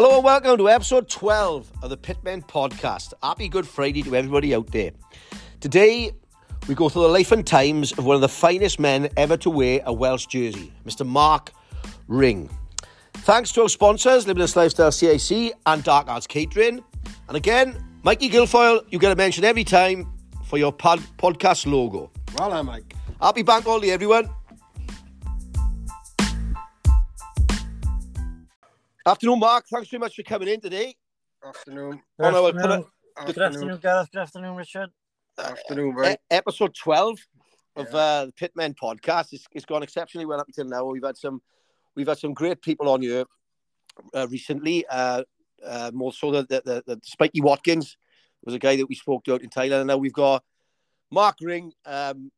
Hello and welcome to episode 12 of the Pitmen podcast. Happy Good Friday to everybody out there. Today, we go through the life and times of one of the finest men ever to wear a Welsh jersey, Mr. Mark Ring. Thanks to our sponsors, Limitless Lifestyle CIC and Dark Arts Catering. And again, Mikey Guilfoyle, you get a mention every time for your pod- podcast logo. Well, I'm Mike. Happy Bank Holiday, everyone. Afternoon, Mark. Thanks very much for coming in today. Afternoon. Good On our- afternoon. Afternoon. Good afternoon, Gareth. Good afternoon, Richard. Afternoon, E- episode 12 of Yeah. uh, the Pitmen podcast. It's, it's gone exceptionally well up until now. We've had some we've had some great people on here uh, recently. Uh, uh, more so the, the, the, the Spiky Watkins was a guy that we spoke to out in Thailand. And now we've got Mark Ring, um,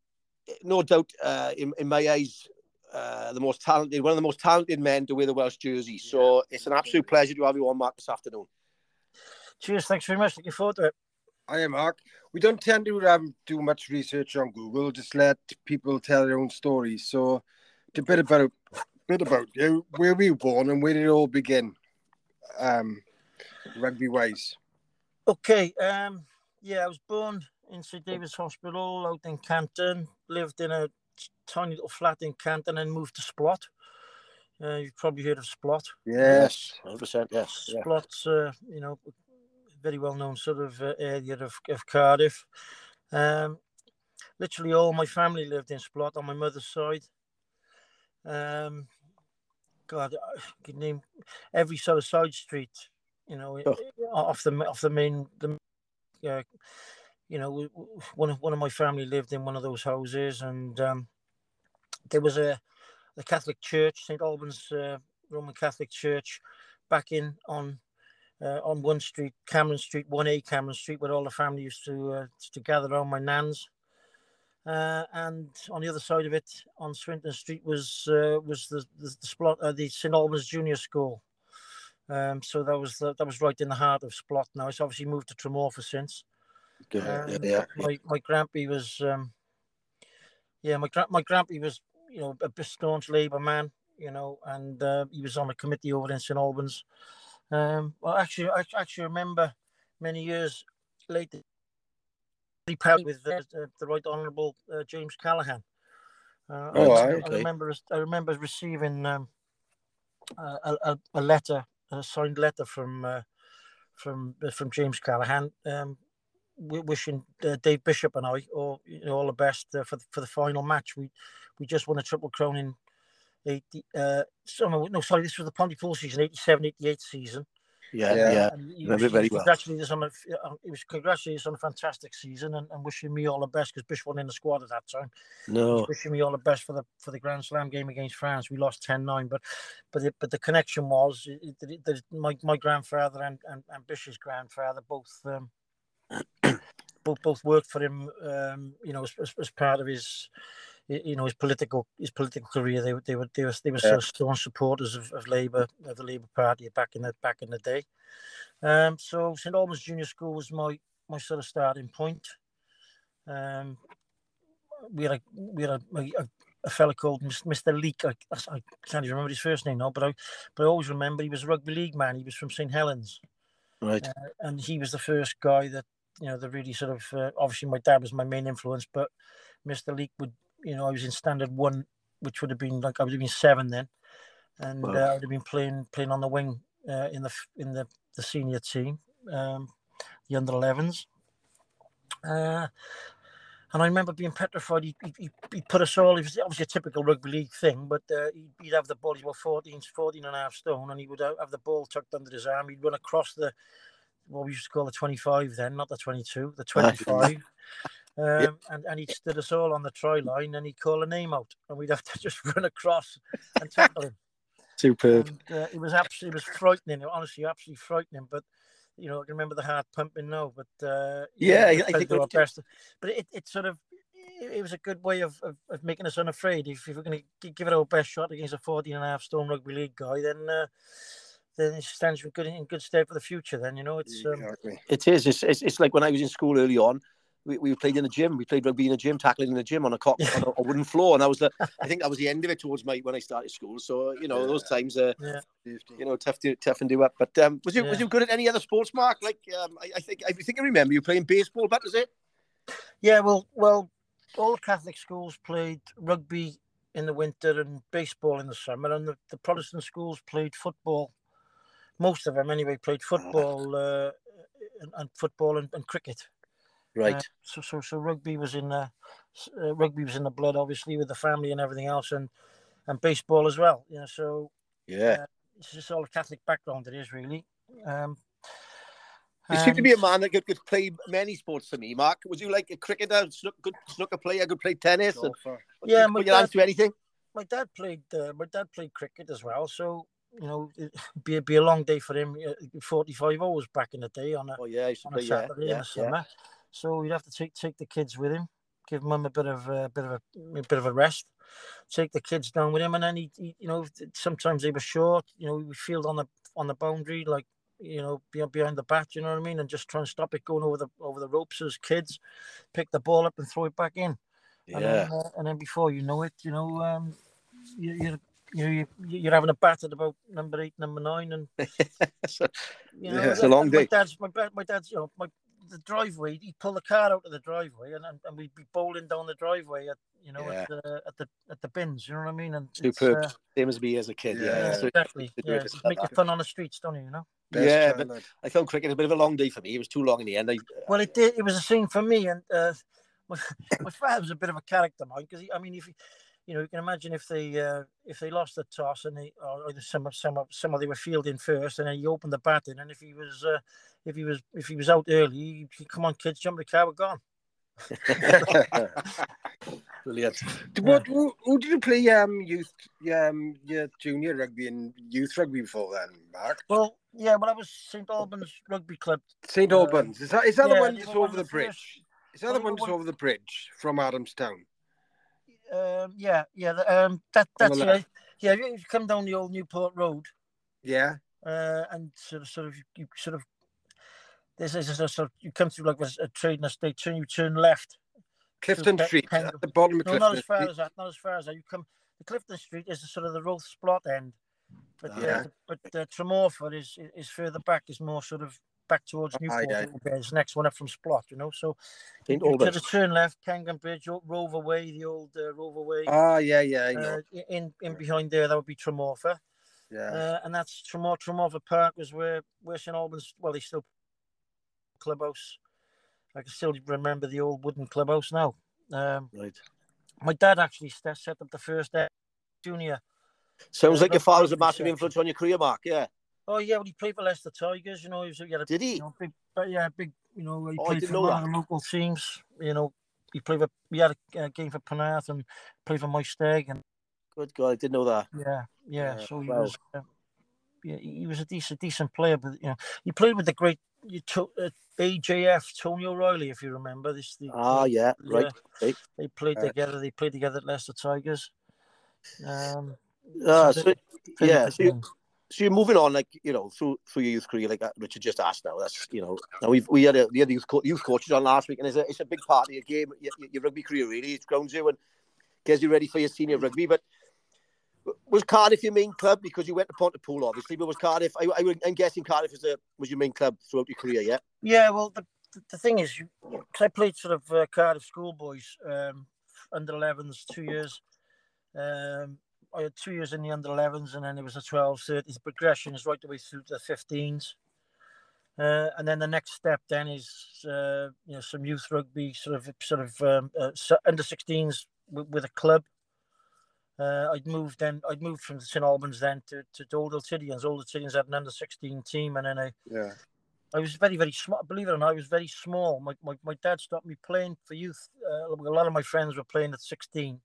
no doubt uh, in, in my eyes, uh, the most talented, one of the most talented men to wear the Welsh jersey. So it's an absolute pleasure to have you on, Mark, this afternoon. Cheers. Thanks very much. Looking forward to it. I am Mark. We don't tend to um, do much research on Google. Just let people tell their own stories. So, a bit about a bit about you. Where were you born and where did it all begin? Um, rugby wise. Okay. Um. Yeah, I was born in St David's Hospital out in Canton. Lived in a tiny little flat in Canton and then moved to Splott. Uh, you've probably heard of Splott. Yes. 100%. Yes. Yeah. Splott's, uh, you know, very well known sort of uh, area of, of Cardiff. Um, literally all my family lived in Splott on my mother's side. Um, God, I could name every sort of side street, you know, Oh. off the off the main the. Uh, you know, w- w- one of one of my family lived in one of those houses, and um, there was a the Catholic Church, St Albans uh, Roman Catholic Church, back in on uh, on one street, Cameron Street, one A Cameron Street, where all the family used to uh, to gather around my nan's. Uh, and on the other side of it, on Swinton Street, was uh, was the the, the, Splott, uh, the St Albans Junior School. Um, so that was the, that was right in the heart of Splott. Now it's obviously moved to Tremorfa since. Good. Um, yeah, yeah. My my grandpa was, um, yeah, my gra- my grandpa was, you know, a staunch Labour man, you know, and uh, he was on a committee over in St Albans. Um, well, actually, I actually remember many years later, he paired with the, the Right Honourable uh, James Callaghan. Uh, Oh, I, aye, I remember I remember receiving um, a, a, a letter, a signed letter from uh, from uh, from James Callaghan, um, wishing uh, Dave Bishop and I all you know all the best uh, for the, for the final match. We we just won a triple crown in eighty. Uh, so, no, no, sorry, this was the Pontypool season, 87, 88 season. Yeah, Yeah. yeah. And he remember was, very well. congratulated us on a, he was congratulated us on a fantastic season and, and wishing me all the best because Bish wasn't in the squad at that time. He No. was wishing me all the best for the for the Grand Slam game against France. We lost 10-9, but but the, but the connection was it, it, it, my my grandfather and, and, and Bish's grandfather both um, both both worked for him. Um, you know, as, as, as part of his y- you know his political his political career. They they were they were, they were sort of staunch supporters of, of Labour of the Labour Party back in the back in the day. Um, so St Albans Junior School was my my sort of starting point. Um, we had a we had a, a, a fella called Mr. Leake. I, I can't even remember his first name now, but I but I always remember he was a rugby league man. He was from St Helens, Right. uh, and he was the first guy that you know the really sort of uh, obviously my dad was my main influence, but Mr. Leake would you know I was in standard one, which would have been like I would have been seven then, and Wow. uh, I would have been playing playing on the wing uh, in the in the the senior team, um, the under 11s. Uh, and I remember being petrified. He, he, he put us all, it was obviously a typical rugby league thing, but uh, he'd, he'd have the ball, he's about 14, 14 and a half stone, and he would have have the ball tucked under his arm. He'd run across the, what we used to call the 25 then, not the 22, the 25. Um, and, and he'd stood us all on the try line and he'd call a name out, and we'd have to just run across and tackle him Superb. and uh, it was absolutely it was frightening. Honestly, absolutely frightening. But you know, I can remember the heart pumping now. But uh, you Yeah, I- we I tried think to do our best. But it, it sort of it it was a good way of, of, of making us unafraid. If, if we're going to give it our best shot against a 14 and a half stone rugby league guy, then uh, then it stands in good in good stead for the future. Then you know, it's um, Exactly. It is. It's, it's, it's like when I was in school early on, we, we played in the gym. We played rugby in the gym, tackling in the gym on a, co- on a, a wooden floor, and that was the. I think that was the end of it towards my when I started school. So you know Yeah. those times, uh, Yeah. you know, tough to tough and do up. But um, was you was you good at any other sports, Mark? Like um, I, I think I think I remember you playing baseball. But was it? Yeah, well, well, all Catholic schools played rugby in the winter and baseball in the summer, and the, the Protestant schools played football. Most of them, anyway, played football uh, and, and football and, and cricket. Right. Uh, so, so, so rugby was in the uh, rugby was in the blood, obviously, with the family and everything else, and and baseball as well. You know, so yeah. it's just all a Catholic background. It is really. Um, You seem to be a man that could, could play many sports to me, Mark. Was you like a cricketer, snook, good snooker player, could play tennis? And, Golfer. Yeah, my dad- to anything? my dad played uh, my dad played cricket as well so you know it'd be, be a long day for him uh, 45 hours back in the day on a, Oh yeah, on a Yeah, in yeah, the yeah. So you'd have to take take the kids with him give mum a bit of a bit of a, a bit of a rest take the kids down with him and then he, he you know sometimes they were short you know we field on the on the boundary like you know behind behind the bat you know what i mean and just try and stop it going over the over the ropes as kids pick the ball up and throw it back in and Yeah. then, uh, and then before you know it, you know, um, you, you're you know, you, you're having a bat at about number eight, number nine, and you know, Yeah, it's a long my day. dad's my, dad- my dad's, you know, my the driveway. He'd pull the car out of the driveway, and, and, and we'd be bowling down the driveway at you know Yeah. at the at the at the bins. You know what I mean? And it's, Superb. uh, Same as me as a kid. Yeah. Yeah, yeah, So exactly. Yeah, it make that. it fun on the streets, don't you? You know. Best Yeah, but- lad. I found cricket a bit of a long day for me. It was too long in the end. I, Well, it did. It was a scene for me, and uh, my my father was a bit of a character, Mike. Because I mean, if you, you know, you can imagine if they uh, if they lost the toss and they or either some of some of some of they were fielding first, and then he opened the batting, and if he was uh, if he was if he was out early, he'd, he'd, come on, kids, jump in the car, we're gone. brilliant. What, who, who did you play um youth um your junior rugby and youth rugby before then, Mark? Well, yeah, well, I was St Albans Rugby Club. St Uh, Albans. Is that is that the one that's just over the the bridge? first- Is that the one that's one- over the bridge from Adamstown? Um, yeah, yeah, the, um, that that's the yeah, You you come down the old Newport Road. Yeah. uh, and sort of, sort of, you sort of, this is a sort of, you come through like a, a trading estate, turn you turn left. Clifton Street Pen- at the bottom of No, Clifton not as far Street. as that. Not as far as that. You come. The Clifton Street is the sort of the Roath Splott end, but Yeah. but uh, Tremorfa is is further back. Is more sort of back towards Newport. yeah. a. It's next one up from Splott. You know, so St. you Albans. sort of turn left, Kangan Bridge, Rover Way, the old uh, Rover Way. Ah, yeah, yeah, know. Uh, in in behind there, that would be Tremorfa. yeah. Uh, and that's Tremor Tremorfa Park was where where St Albans. Well, they still clubhouse. I can still remember the old wooden clubhouse now. Um, Right. my dad actually set up the first junior. Sounds Uh, like your father was a massive section. influence on your career, Mark. Yeah. Oh yeah, well he played for Leicester Tigers. You know, he was he had a Did he? you know, big, but yeah, big. You know, he Oh, played for know one of local teams. You know, he played for. We had a uh, game for Penarth and played for Maesteg, and Good God, I didn't know that. yeah, yeah. Yeah, so he wow. was. Uh, yeah, he was a decent, decent player, but you know, he played with the great you took uh, AJF Tony O'Reilly, if you remember this. The, Ah, yeah, right. yeah, right. they played Right. together. They played together at Leicester Tigers. Um, Ah, so yeah, so you, so you're moving on, like you know, through through your youth career, like uh, Richard just asked. Now that's you know, now we've we had a we had the youth, co- youth coaches on last week, and it's a it's a big part of your game, your- your rugby career. Really, it grounds you and gets you ready for your senior rugby. But was Cardiff your main club because you went to Pontypool, obviously? But was Cardiff? I, I, I'm guessing Cardiff was the was your main club throughout your career, yeah. Yeah, well, the, the, thing is, because I played sort of uh, Cardiff schoolboys, um, under 11s, two years. Um, I had two years in the under 11s, and then it was a 12s, 30s. The progression is right the way through to the 15s. Uh, and then the next step then is uh, you know some youth rugby, sort of sort of um, uh, under 16s with, with a club. Uh, I'd moved then. I'd moved from St Albans then to to Old Illtydians. Old Illtydians had an under 16 team, and then I Yeah. I was very, very small. Believe it or not, I was very small. My, my, my dad stopped me playing for youth. Uh, a lot of my friends were playing at 16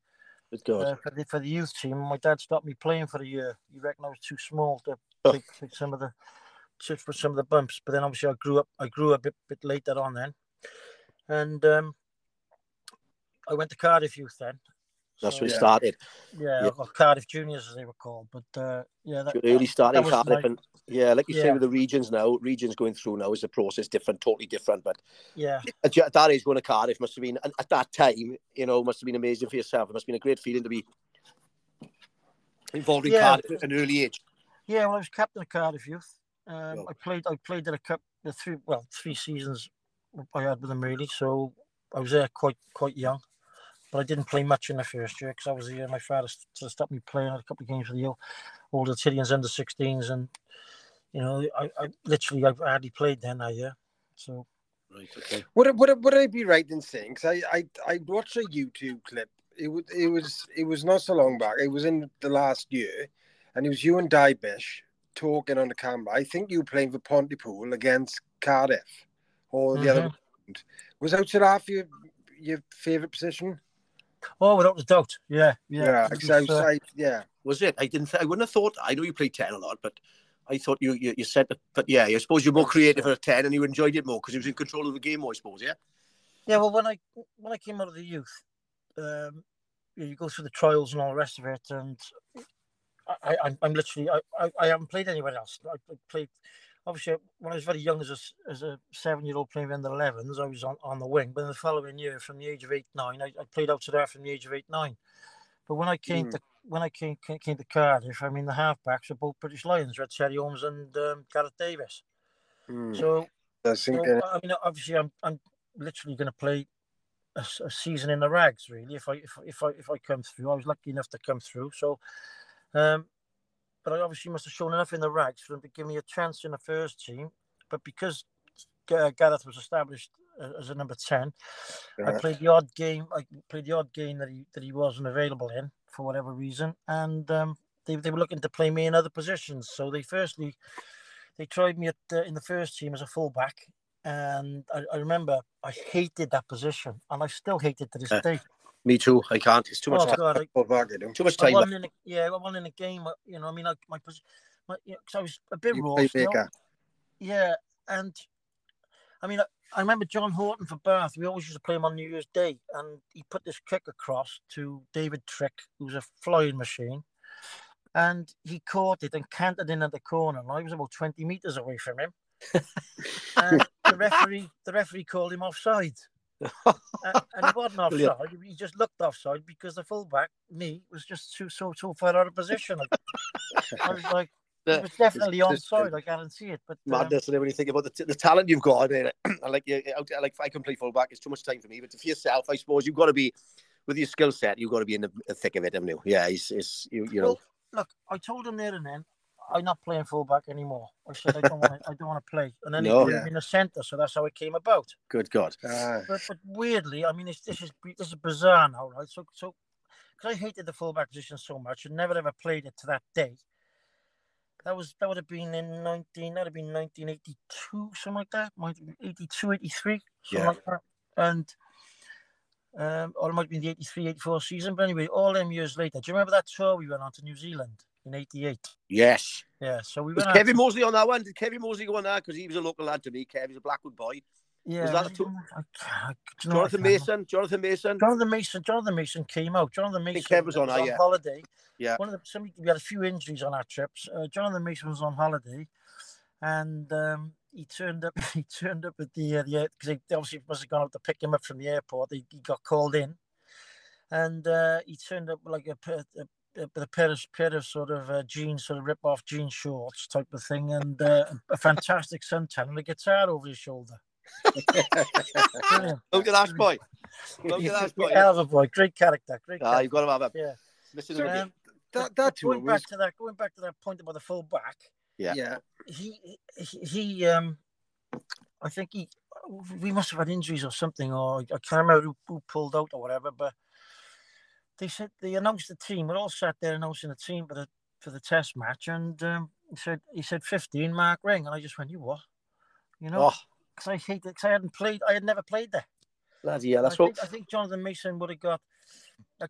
Good God. uh, for, the, for the youth team. My dad stopped me playing for a year. He reckoned I was too small to Oh. take, take some of the to, for some of the bumps. But then obviously I grew up. I grew a bit bit later on then, and um, I went to Cardiff Youth then, That's where it started. yeah, yeah. Cardiff Juniors as they were called. But uh, yeah, that, early starting was Cardiff, my- and yeah, like you say with the regions now, regions going through now is a process different, totally different. But yeah, at at that age, going to Cardiff must have been at at that time, you know, must have been amazing for yourself. It must have been a great feeling to be involved in Yeah. Cardiff at an early age. yeah. Well, I was captain of Cardiff Youth. Um, Well. I played. I played in a cup the three well three seasons I had with them really. So I was there quite quite young, but I didn't play much in the first year because I was here. My father st- stopped me playing. A couple of games for the o- older Tillians under 16s, and you know I, I literally I hardly played then that year. So Right. Okay. Would I, would would I be right in saying? Because I, I I watched a YouTube clip. It was it was it was not so long back. It was in the last year, and it was you and Dybish talking on the camera. I think you were playing for Pontypool against Cardiff, or the other. Mm-hmm. Was outside half your your favourite position? Oh, without a doubt, yeah, yeah. Yeah, It was, uh, outside, yeah. Was it? I didn't. Th- I wouldn't have thought. I know you played ten a lot, but I thought you you, you said that. But yeah, I suppose you're more creative at ten, and you enjoyed it more because you was in control of the game more. I suppose. Yeah. Yeah, well, when I when I came out of the youth, um, you, you go through the trials and all the rest of it, and I, I I'm literally I, I, I haven't played anywhere else. I, I played obviously when I was very young as a as a seven year old playing in the elevens, I was on, on the wing. But in the following year, from the age of eight nine, I, I played out to there from the age of eight nine. But when I came Mm. to when I came, came came to Cardiff, I mean the halfbacks were both British Lions, Red Terry Holmes and um, Gareth Davies. Mm. So I so, uh, I mean, obviously, I'm I'm literally going to play a season in the rags. Really, if I if, I- if I if I come through, I was lucky enough to come through. So, um, but I obviously must have shown enough in the rags for them to give me a chance in the first team. But because Ga- Gareth was established uh, as a number ten, I played the odd game. I played the odd game that he that he wasn't available in for whatever reason, and um, they they were looking to play me in other positions. So they firstly they tried me at uh, in the first team as a fullback, and I, I remember I hated that position, and I still hate it to this Uh, day. Me too. I can't. It's too much. Oh time. God, I, back, you know. Too much time. won in a, yeah, I won in a game. You know, I mean, I, my position, my, you know, I was a bit You raw. Yeah, and I mean, I, I remember John Horton for Bath. We always used to play him on New Year's Day, and he put this kick across to David Trick, who's a flying machine, and he caught it and canted in at the corner. And I was about twenty meters away from him, and the referee, the referee called him offside. And, and he wasn't Brilliant. offside. He just looked offside because the fullback, me, was just too so so far out of position. I, was like, it was definitely onside. I can't see it. But um, Madness and everything about the, t- the talent you've got. I mean, I like you. I like I can play fullback. It's too much time for me. But for yourself, I suppose you've got to be with your skill set. You've got to be in the, thick of it, haven't you? Yeah, it's, it's you, you know. Well, look, I told him there and then, I'm not playing fullback anymore. I said I don't want to. I don't want to play. And then No. he put Yeah. me in the centre, so that's how it came about. Good God. Ah, But, but weirdly, I mean, it's, this is this is bizarre now, right? So so, because I hated the fullback position so much and never ever played it to that day. That was that would have been in 19 that would have been 1982 something like that might have 82 83 something Yeah. like that and um or it might have been the 83 84 season but anyway all them years later do you remember that tour we went on to New Zealand in 88 Yes. yeah so we Was Kevin Moseley on that one? Did Kevin Moseley go on that? Because he was a local lad to me. Kevin's a Blackwood boy. yeah was that was a he tour- on that? I, I, do you know what? I Jonathan. Mason. Jonathan Mason. Jonathan Mason, Jonathan Mason came out. Jonathan Mason Kev was on that, yeah. holiday. Yeah. One of the somebody we had a few injuries on our trips. Uh, Jonathan Mason was on holiday, and um, he turned up. He turned up at the uh, the because they obviously must have gone out to pick him up from the airport. He, he got called in, and uh, he turned up like a, a, a, with a pair of pair of sort of uh, jeans, sort of rip off jean shorts type of thing, and uh, a fantastic suntan and a guitar over his shoulder. Brilliant. Look at that boy. Look at that boy. Hell of a boy, great character, great Ah, you've got to have a Yeah. listen So, Um, that that tour going back was to that, going back to that point about the full back, Yeah. yeah. he, he, he um, I think he, we must have had injuries or something, or I can't remember who, who pulled out or whatever. But they said they announced the team. We're all sat there announcing the team for the for the test match, and um, he said he said fifteen Mark Ring, and I just went, you what? You know, Oh, because I hated because I hadn't played, I had never played there. bloody yeah, that's I what. think, I think Jonathan Mason would have got a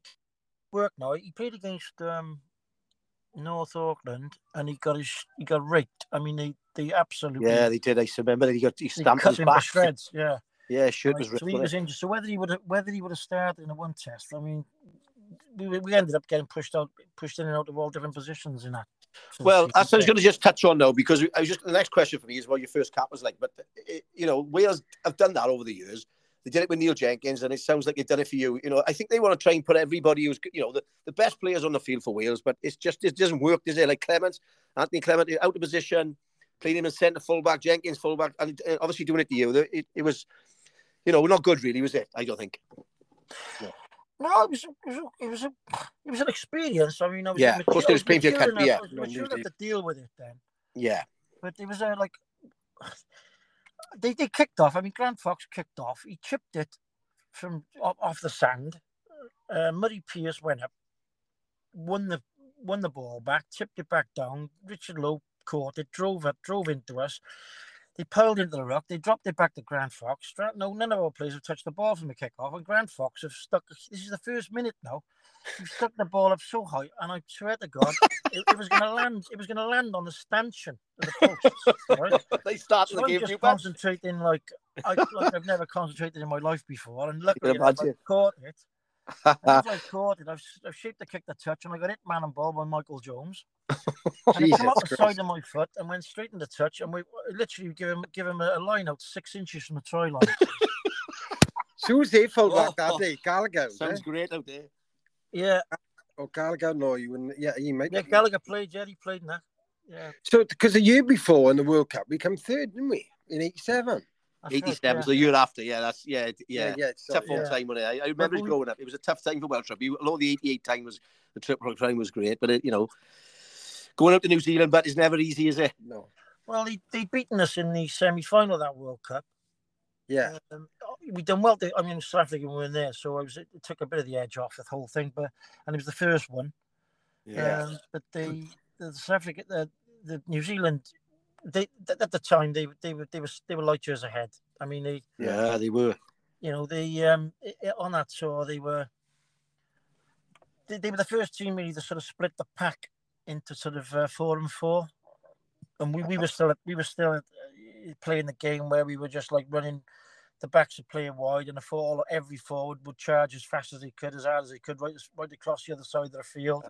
work now. He played against um, North Auckland and he got his he got raked. I mean, they they absolutely Yeah, they did. I remember that he got he stamped cut his back. shreds. Yeah, Yeah, shirt Right, was ripped. so he was injured. So whether he would have whether he would have started in a one test, I mean, we, we ended up getting pushed out, pushed in and out of all different positions in that. Well, that's I was going to just touch on now because I was just the next question for me is what your first cap was like. But it, you know, Wales have done that over the years. They did it with Neil Jenkins, and it sounds like they've done it for you. You know, I think they want to try and put everybody who's you know the, the best players on the field for Wales, but it's just it doesn't work, does it? Like Clements, Anthony Clement, out of position, playing him in centre fullback, Jenkins fullback, and eh, obviously doing it to you. It, it was, you know, not good really, was it? I don't think. Yeah. No, it was, it was, it was, a, it was an experience. I mean, I was yeah, of course, it was plenty of country. Yeah, I was mature enough to deal with it then. Yeah, but it was uh, like they they kicked off. I mean, Grant Fox kicked off. He chipped it from off, off the sand. Uh, Murray Pierce went up, won the won the ball back, tipped it back down. Richard Loe caught it, drove up, drove into us. They piled into the ruck. They dropped it back to Grant Fox. No, none of our players have touched the ball from the kickoff. And Grant Fox have stuck. This is the first minute now. He stuck the ball up so high, and I swear to God, it, it was going to land. It was going to land on the stanchion of the post. Right? they started so the game. I'm just concentrating like I like I've never concentrated in my life before, and luckily I caught it. As I caught it, I've, I've shaped the kick the touch, and I got hit man and ball by Michael Jones. and it came up the side of my foot and went straight in the touch, and we literally give him give him a, line out six inches from the try line. so who's he full back that day? Gallagher. Sounds eh? great out there. Yeah. Oh, Gallagher, no, you wouldn't. Yeah, he might. Yeah, Gallagher played. Yeah, he played in that. Yeah. So, because the year before in the World Cup, we come third, didn't we? In '87. 87 right, yeah. the year after. Yeah, that's yeah, yeah. yeah, yeah tough yeah. time when I, I remember it growing up. It was a tough time for Welsh rugby. Although the 88 time was the triple time was great, but it, you know, going up to New Zealand, but it's never easy, is it? No. Well, they they beaten us in the semi final of that World Cup. Yeah. Um, we done well. I mean, South Africa were in there, so I was it took a bit of the edge off the whole thing. But and it was the first one. Yeah. Um, but the the South Africa, the, the New Zealand they at the time they they were they were they were light years ahead. I mean they yeah they were. You know they um on that tour they were they, they were the first team really to sort of split the pack into sort of uh, four and four, and we, we were still we were still uh, playing the game where we were just like running. The backs are playing wide, and the fall every forward would charge as fast as he could, as hard as he could, right, right across the other side of the field.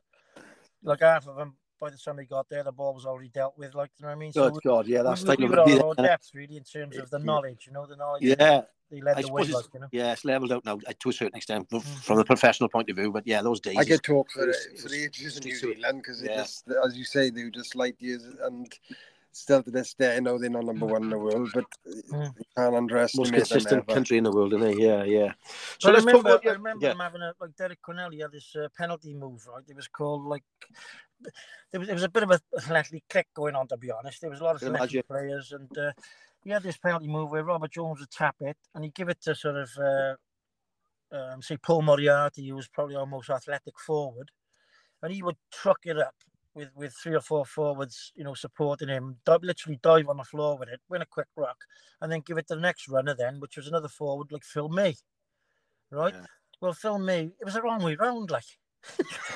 Like half of them by the time he got there, the ball was already dealt with. Like, you know what I mean? So God, yeah, that's we, we, we were all depth really in terms of the knowledge. You know, the knowledge. Yeah. They led I the way, like, you know? Yeah, it's leveled out now to a certain extent mm. from the professional point of view. But yeah, those days. I get talk for, for the ages in New Zealand because, yeah. as you say, they were just light years and still to this day, I know they're not number one in the world, but mm. you can't underestimate most consistent country in the world, isn't they? Yeah, yeah. So let's remember, talk about. I remember yeah. them having a like Derek Quinnell, He had this uh, penalty move, right? It was called like. There was, there was a bit of a slightly click going on, to be honest. There was a lot of selected players, and uh, he had this penalty move where Robert Jones would tap it, and he'd give it to sort of, uh, um, say, Paul Moriarty, who was probably our most athletic forward, and he would truck it up with with three or four forwards, you know, supporting him, dive, literally dive on the floor with it, win a quick rock, and then give it to the next runner then, which was another forward like Phil May, right? Yeah. Well, Phil May, it was the wrong way round, like,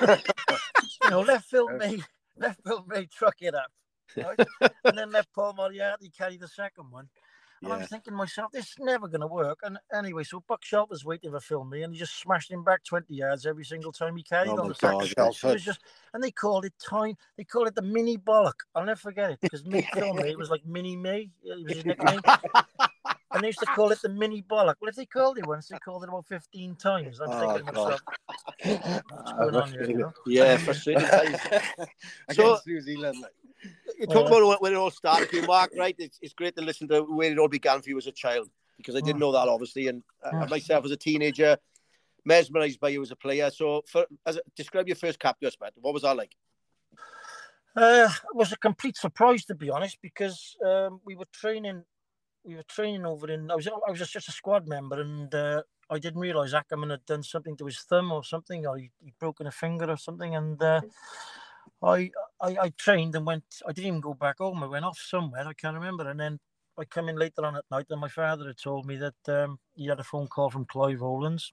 you know, let Phil May, let Phil May truck it up, right? and then left Paul Moriarty carry the second one, and yeah. I'm thinking myself, this is never going to work. And anyway, so Buck was waiting for Phil May, and he just smashed him back 20 yards every single time he carried oh on the God, just, and they called it time. They called it the mini bollock. I'll never forget it because me film me, it was like mini me. It was his nickname. And they used to call it the mini bollock. Well, if they called it once, they called it about 15 times. I'm oh, thinking to myself, what's going on here? You know? Yeah, frustrating so, New Zealand, like you talk about when it all started for you, Mark, right? It's, it's great to listen to where it all began for you as a child because I didn't mm. know that obviously, and uh, myself as a teenager, mesmerised by you as a player. So, for as a, describe your first cap, just man. What was that like? Uh, it was a complete surprise to be honest, because um, we were training, we were training over in. I was I was just a squad member, and uh, I didn't realise Ackerman had done something to his thumb or something, or he, would broken a finger or something, and. Uh, I, I I trained and went. I didn't even go back home. I went off somewhere. I can't remember. And then I come in later on at night, and my father had told me that um, he had a phone call from Clive Rowlands,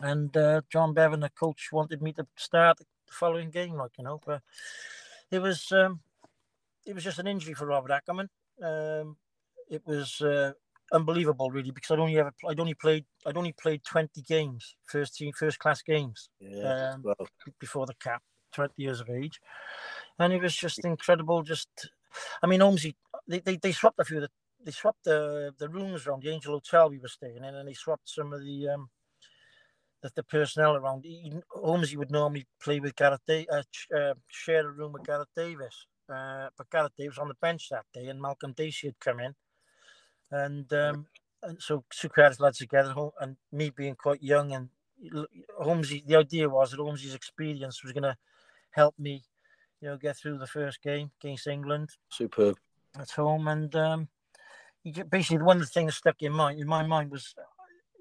and uh, John Bevan, the coach, wanted me to start the following game. Like you know, but it was um, it was just an injury for Robert Ackerman. Um, it was uh, unbelievable, really, because I'd only ever I'd only played I'd only played twenty games, first team, first class games, Yeah. um, well, before the cap, twenty years of age, and it was just incredible. Just, I mean, Holmesy, they, they they swapped a few of the they swapped the the rooms around the Angel Hotel we were staying in, and they swapped some of the um the, the personnel around. He, Holmesy would normally play with Gareth, da- uh, uh, share a room with Gareth Davies. Uh, but Gareth Davies on the bench that day, and Malcolm Dacey had come in, and um, and so two lads together, and me being quite young, and Holmesy. The idea was that Holmesy's experience was going to help me, you know, get through the first game against England superb. at home, and um, basically one of the things that stuck in mind in my mind was,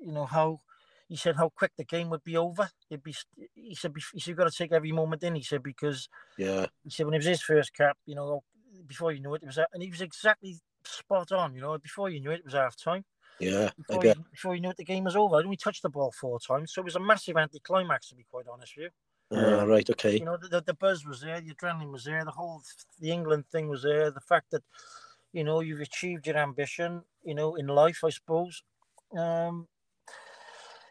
you know, how he said how quick the game would be over. It'd be, he said, he said, you've got to take every moment in. He said because Yeah. he said when it was his first cap, you know, before you knew it, it was, and he was exactly spot on. You know, before you knew it, it was half time. Yeah. Before you, before you knew it, the game was over. I'd only touched the ball four times, so it was a massive anticlimax, to be quite honest with you. Ah, right. Okay. You know, the, the, buzz was there, the adrenaline was there, the whole the England thing was there. The fact that you know you've achieved your ambition, you know, in life, I suppose. Um,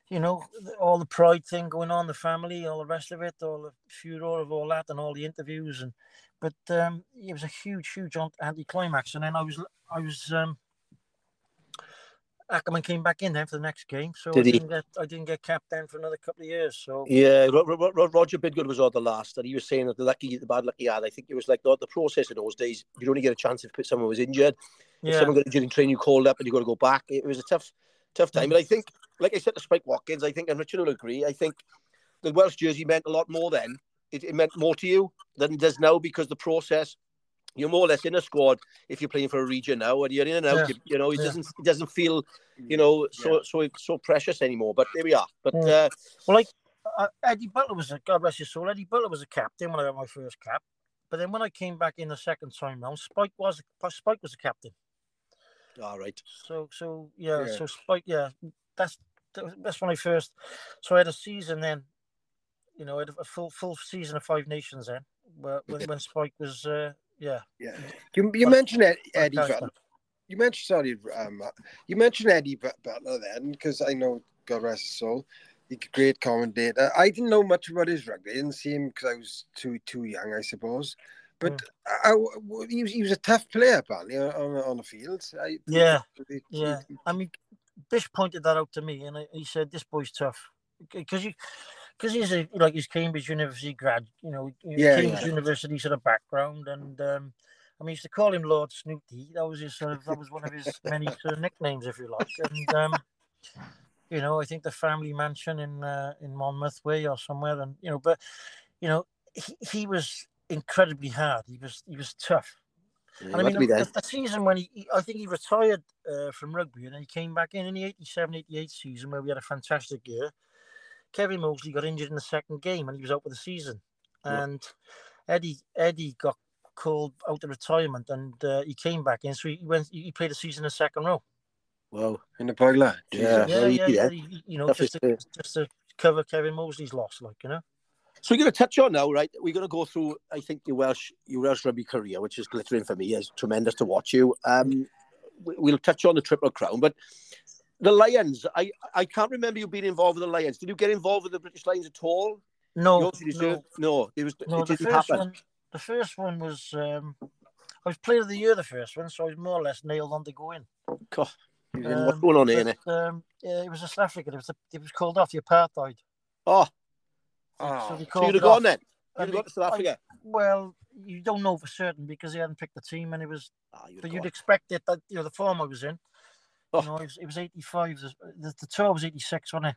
you know, all the pride thing going on, the family, all the rest of it, all the furor of all that, and all the interviews, and but um, it was a huge, huge an- anticlimax. And then I was, I was, um, Ackerman came back in then for the next game, so Did I didn't get, I didn't get capped then for another couple of years. So Yeah, Ro- Ro- Ro- Roger Bidgood was on the last, and he was saying that the lucky, the bad luck he had. I think it was like the, the process in those days. You'd only get a chance if someone was injured. If yeah, someone got injured in training, you called up, and you got to go back. It was a tough, tough time. But I think, like I said to Spike Watkins, I think, and Richard will agree. I think the Welsh jersey meant a lot more then. It, it meant more to you than it does now because the process. You're more or less in a squad if you're playing for a region now, and you're in and out. Yeah. You, you know, it Yeah. doesn't it doesn't feel, you know, so so so precious anymore. But there we are. But Mm. uh, Well, like uh, Eddie Butler was a God bless his soul. Eddie Butler was a captain when I got my first cap, but then when I came back in the second time round, Spike was Spike was a captain. all right. So so yeah, Yeah. so Spike yeah, that's that's when I first. So I had a season then, you know, I had a full full season of Five Nations then, where, when when Spike was uh, yeah. Yeah. You, you mentioned Ed, Eddie. Butler. You mentioned sorry, um, you mentioned Eddie Butler then because I know God rest his soul. He's a great commentator. I didn't know much about his rugby. I didn't see him because I was too too young, I suppose. But I, I- he, was, he was a tough player, apparently, on, on the field. I, Yeah, he- Yeah, he- I mean, Bish pointed that out to me, and I, he said, "This boy's tough because you." Because he's a like he's Cambridge University grad, you know, Yeah, Cambridge yeah. University sort of background, and um, I mean, used to call him Lord Snooty. That was his sort of that was one of his many sort of nicknames, if you like. And um, you know, I think the family mansion in uh, in Monmouth Way or somewhere, and you know, but you know, he, he was incredibly hard. He was he was tough. Yeah, And I you have to mean, the, the season when he, he- I think he retired uh, from rugby and then he came back in in the 87 88 season where we had a fantastic year. Kevin Moseley got injured in the second game and he was out for the season. Yeah. And Eddie Eddie got called out of retirement and uh, he came back in. So he went, he played a season in the second row. Wow. in the boiler. Yeah. Yeah, yeah, yeah. yeah. he- you know, just to, just to cover Kevin Moseley's loss, like, you know. So we're going to touch on now, right? We're going to go through, I think, your Welsh, your Welsh rugby career, which is glittering for me. It's tremendous to watch you. Um, we'll touch on the Triple Crown, but the Lions, I, I can't remember you being involved with the Lions. Did you get involved with the British Lions at all? No, no. no, it was No, it the didn't happen. one, the first one was um, I was player of the year. The first one, so I was more or less nailed on to go in. God, Um, what's going on here? um, yeah, it was a South African. It was a, it was called off the apartheid. Oh, Oh, so they so you'd have gone then? You'd And have gone to they- South I- Africa? Well, you don't know for certain because he hadn't picked the team, and it was. Ah, you'd But have you'd gone. expect it that you know the form I was in. Oh. You know, it was, it was eighty five. The, the, the tour was eighty six, wasn't it?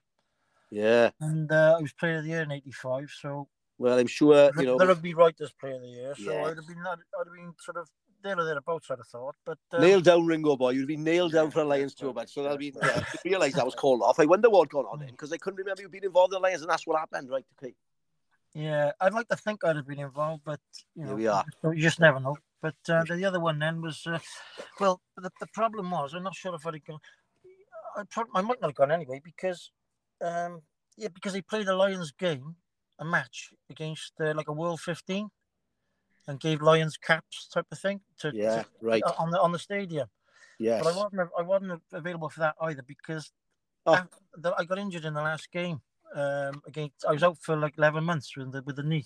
Yeah. And uh, I was player of the year in eighty five. So Well, I'm sure, you know, the rugby writers player of the year. So Yeah. I'd have been I'd, I'd have been sort of there or thereabouts. I'd have thought, but uh, nailed down Ringo boy. You'd be nailed down for a Lions tour, but so that'll be. Yeah, I realised that was called off. I wonder what gone on then because I couldn't remember you being involved in the Lions, and that's what happened, right? to Okay. Yeah, I'd like to think I'd have been involved, but you Here know, we are. you just never know. But uh, the other one then was, uh, well, the, the problem was I'm not sure if I'd have gone. I, prob- I might not have gone anyway because, um, yeah, because they played a Lions game, a match against uh, like a World 15, and gave Lions caps type of thing to, Yeah, to- right. on the on the stadium. Yes. but I wasn't I wasn't available for that either because Oh. I, the- I got injured in the last game. Um, against I was out for like eleven months with the with the knee.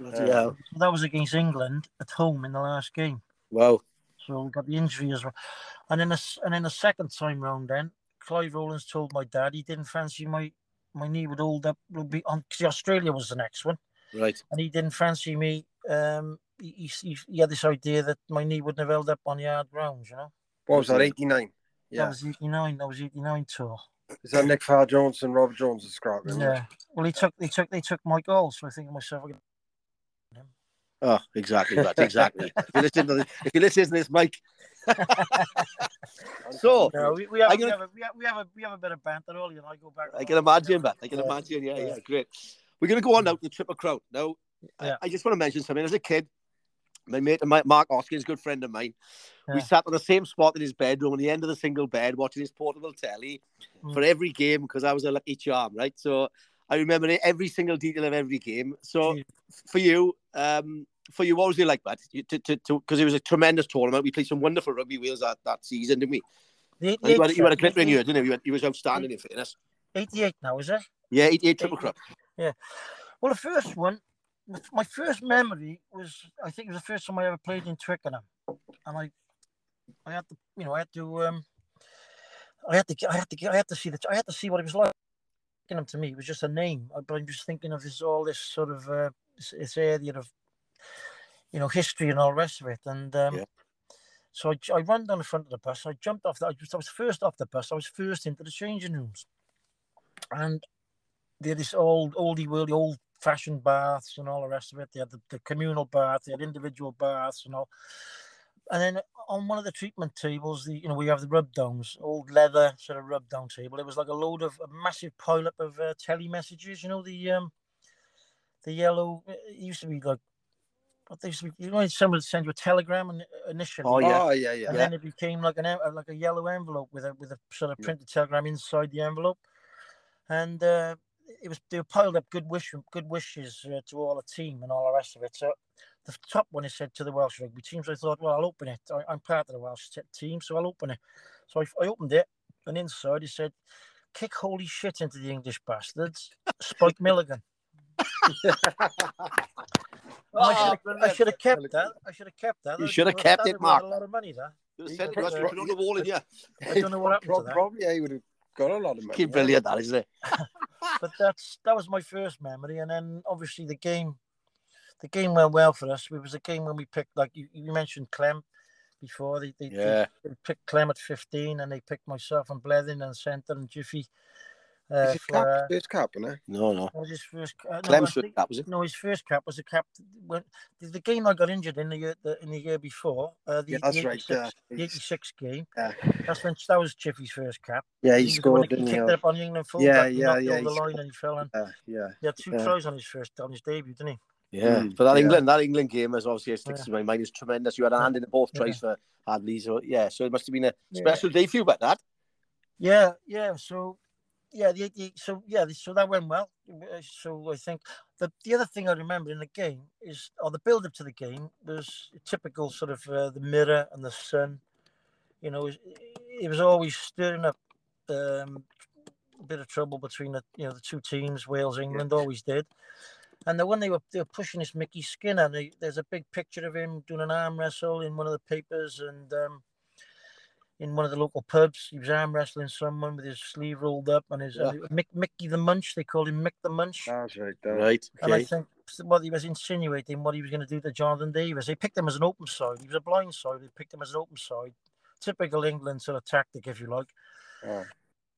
Bloody hell. That was against England at home in the last game. Wow. So we got the injury as well. And then the, s- and then the second time round, then Clive Rowlands told my dad he didn't fancy my my knee would hold up. Would be on because Australia was the next one, Right. and he didn't fancy me. Um, he, he, he had this idea that my knee wouldn't have held up on the hard grounds. You know, What was that? 89. Yeah, that was eighty nine. That was eighty nine tour. Is that Nick Farr Jones and Robert Jones is scrapping? Yeah. Well, he took they took they took my goal, so I think to myself, Oh, exactly. Right. Exactly. if you listen to this, if you listen to this, Mike. so no, we, we, have, I'm we, have a, we have a we have a bit of banter. Ollie and I go back. I can imagine that. I can Yeah. imagine. Yeah, yeah, Yeah. great. We're going to go on now to the Triple Crown. Now, I- Yeah. I, just want to mention something. As a kid, my mate, my, Mark Hoskins, good friend of mine, we sat on the same spot in his bedroom, on the end of the single bed, watching his portable telly Mm. for every game because I was a lucky charm, right? So I remember every single detail of every game. So Gee. for you, um, for you, what was it like, that? Because to, to, because it was a tremendous tournament. We played some wonderful rugby wheels that, that season, didn't we? You, had, you had a glittering year, didn't you? You, had, you was outstanding in fairness. 88 now, is it? Yeah, 88 Triple Crown. Yeah. Well, the first one, my first memory was, I think it was the first time I ever played in Twickenham, and I, I had to, you know, I had to, um, I had to, I had to, I had to see the, I had to see what it was like. Twickenham to me it was just a name, but I'm just thinking of this all this sort of uh, this, this area of, you know, history and all the rest of it, and um, Yeah. so I, I ran down the front of the bus. I jumped off. The, I, was, I was first off the bus. I was first into the changing rooms, and they had this old, oldie worldy, old fashioned baths and all the rest of it. They had the, the communal bath, they had individual baths and all. And then on one of the treatment tables, the you know we have the rub downs, old leather sort of rub down table. It was like a load of a massive pile up of uh, tele messages. You know the um the yellow. It used to be like what they used to be. You know, someone would send you a telegram and initially. Oh, yeah. Oh, yeah, yeah. And then it became like an like a yellow envelope with a with a sort of Yeah. printed telegram inside the envelope, and uh, it was they were piled up good wish good wishes uh, to all the team and all the rest of it. So the top one is said to the Welsh rugby team. So I thought, well, I'll open it. I, I'm part of the Welsh te- team, so I'll open it. So I, I opened it, and inside it said, "Kick holy shit into the English bastards, Spike Milligan." And I oh, should have- I should have kept that. I should have kept that. You should have kept it, was Mark. A lot of money, that. You You said could to us, have- we put it on the wall in here. I don't know what happened to that. Probably, yeah, he would have got a lot of money. Keep brilliant, that isn't it? but that's that was my first memory, and then obviously the game, the game went well for us. It was a game when we picked, like you, you mentioned, Clem before. They, they, they- Yeah. they picked Clem at fifteen, and they picked myself and Bleddyn and Centre and Jiffy. Uh, Is for, cap? uh, First cap, isn't it? No, no. what was his first? Uh, no, Clem's I first think- cap, was it? no, his first cap was a cap when the, the game I got injured in the year the, in the year before. Uh, the, Yeah, that's the right. 86 Yeah, the 86 game. Yeah. That's when that was Jiffy's first cap. yeah, he was the one scored, that- He didn't kicked he? it up on England full. Yeah, he yeah, knocked it yeah, over he the scored. line and he fell in. Yeah, yeah. He had two Yeah. tries on his first on his debut, didn't he? Yeah, Mm, but that yeah. England, that England game, as obviously it sticks to my mind, is tremendous. You had a hand in both Yeah. tries for Hadley, so yeah, so it must have been a Yeah. special day for you about that. Yeah, yeah. So, yeah, the, the so yeah, so that went well. Uh, So I think the the other thing I remember in the game is, or the build up to the game was typical sort of uh, the mirror and the sun. You know, it, it was always stirring up um, a bit of trouble between the you know the two teams, Wales, England, always did. And the one they were they were pushing is Mickey Skinner, they, there's a big picture of him doing an arm wrestle in one of the papers, and um, in one of the local pubs. He was arm wrestling someone with his sleeve rolled up and his uh, Mick, Mickey the Munch. They called him Mick the Munch. That's right. That. Right. And I think what he was insinuating, what he was going to do to Jonathan Davies. They picked him as an open side. He was a blind side. They picked him as an open side. Typical England sort of tactic, if you like. Oh.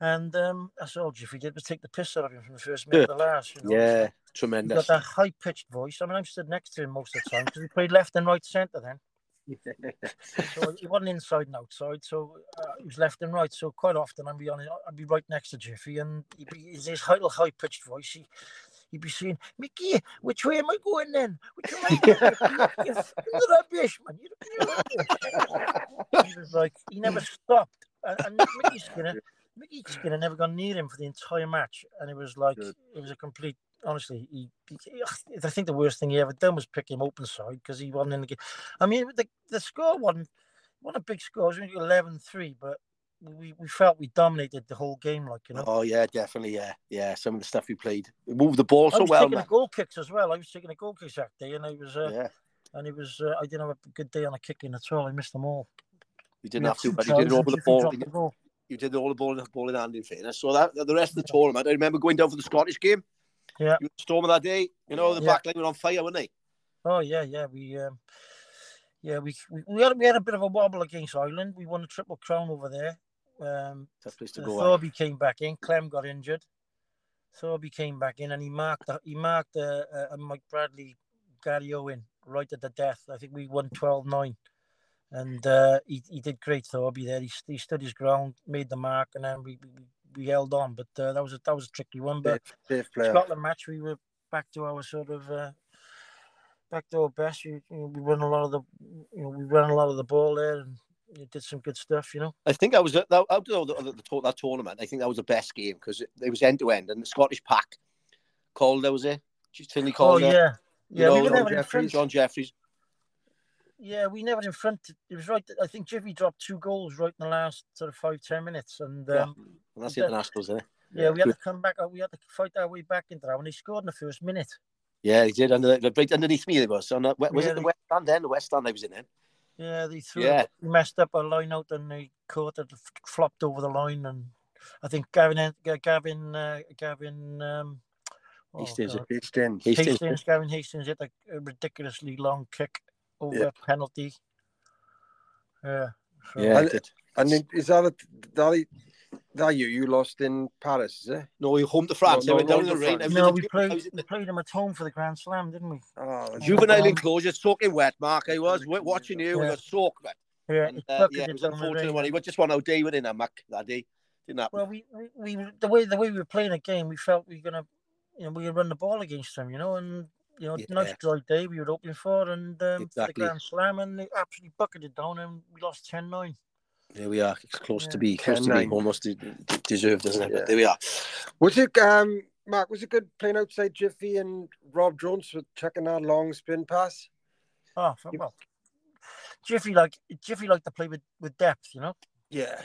And um, that's all Jiffy did was take the piss out of him from the first minute to the last. You know? Yeah, He tremendous. got that high pitched voice. I mean, I'm stood next to him most of the time because he played left and right centre then. So he wasn't inside and outside, so uh, he was left and right. So quite often I'd be on, I'd be right next to Jiffy, and he'd be his little high pitched voice. He, he'd be saying, "Mickey, which way am I going then? Which way am I going? You're rubbish, man. You're, you're rubbish." he was like, he never stopped, and, and Mickey Skinner, Mickey Skinner never got near him for the entire match, and it was like Good. it was a complete. Honestly, he, he, I think the worst thing he ever done was pick him open side because he wasn't in the game. I mean, the, the score wasn't What a big score. It was 11-3, but we, we felt we dominated the whole game, like you know. Oh yeah, definitely, yeah, yeah. Some of the stuff we played, we moved the ball I so was well. taking man. the goal kicks as well. I was taking the goal kicks that day, and I was uh, Yeah, and it was uh, I didn't have a good day on a kicking at all. I missed them all. you didn't We have to, but you did it with the ball. the goal. You did all the ball, ball in hand in fairness. So that the rest of the tournament, I remember going down for the Scottish game. Yeah. you were storming that day. You know the Yeah. back line were on fire, weren't they? Oh yeah, yeah. We um, yeah we, we we had we had a bit of a wobble against Ireland. We won a triple crown over there. Um, Tough place to Uh, go. eh? Thorby came back in. Clem got injured. Thorby came back in, and he marked a- he marked uh, uh, uh, Mike Bradley, Garryowen right at the death. I think we won 12-9. and uh, he he did great. Thorby there. He, he stood his ground, made the mark, and then we we, we held on. But uh, that was a that was a tricky one. But Safe player. Scotland match, we were back to our sort of. Uh, Back to our best, you, you know, we run a lot of the, you know, we ran a lot of the ball there, and you did some good stuff, you know. I think that was that out of the, the, the, that tournament. I think that was the best game because it, it was end to end, and the Scottish pack. Calder was it? Finlay Oh Calder. yeah, You yeah. we know, John Jeffries. John Jeffries. Yeah, we never in front. It was right. I think Jiffy dropped two goals right in the last sort of five ten minutes, and Yeah. um, And that's Yeah. internationals, isn't it? yeah, we had to come back. uh, We had to fight our way back into that and he scored in the first minute. Yeah, he did. Under right underneath me, it was. On the, was Yeah, it the they- West Stand then? The West Stand I was in then. Yeah, they threw. Yeah. He messed up a line out, and they caught it, flopped over the line, and I think Gavin, Ga- Gavin, uh, Gavin. Um, oh, Hastings. Hastings. Hastings. Hastings, Gavin Hastings hit a ridiculously long kick over Yeah. penalty. Yeah. so- Yeah, And- did. And then, is that a, that, that you you lost in Paris? Is it? No, we home to France. No, they went no, down in the rain. I France. was in No, we played. We played him at home for the Grand Slam, didn't we? Oh, juvenile enclosure, soaking wet, Mark. I was wa- watching you. We Yeah. got soaked wet. Yeah, And, uh, yeah, it was unfortunate rain. one. He was just one out day within a Mac, that day. Didn't happen. Well, we, we, we the way the way we were playing a game, we felt we were gonna, you know, we would run the ball against them, you know, and you know, nice Yeah. dry day we were hoping for, and um, for the Grand Slam, and they absolutely bucketed down, and we lost 10-9. Here we are. It's close to be, close to be 10-9. almost de- de- deserved, isn't it? Yeah. But there we are. Was it um Mark? Was it good playing outside Jiffy and Rob Jones with checking that long spin pass? Oh, well, Jiffy like Jiffy like to play with, with depth, you know. Yeah.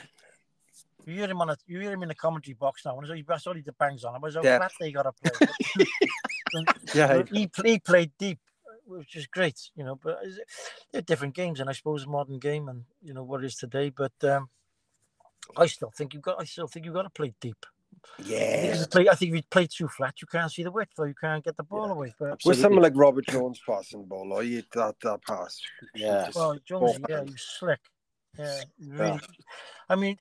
You hear him on a, you hear him in the commentary box now, and that's all he bangs on. But how Depth. flat they got to play. Yeah. He he played deep, which is great, you know. But they're different games, and I suppose modern game and you know what it is today. But um, I still think you've got. I still think you've got to play deep. Yeah. play, I think if you play too flat, you can't see the width, or you can't get the ball Yeah. away. But With Absolutely. someone like Robert Jones passing the ball, or you that that pass. Yeah. Well, Jones, yeah, forehand. he was slick. Yeah, he really. I mean,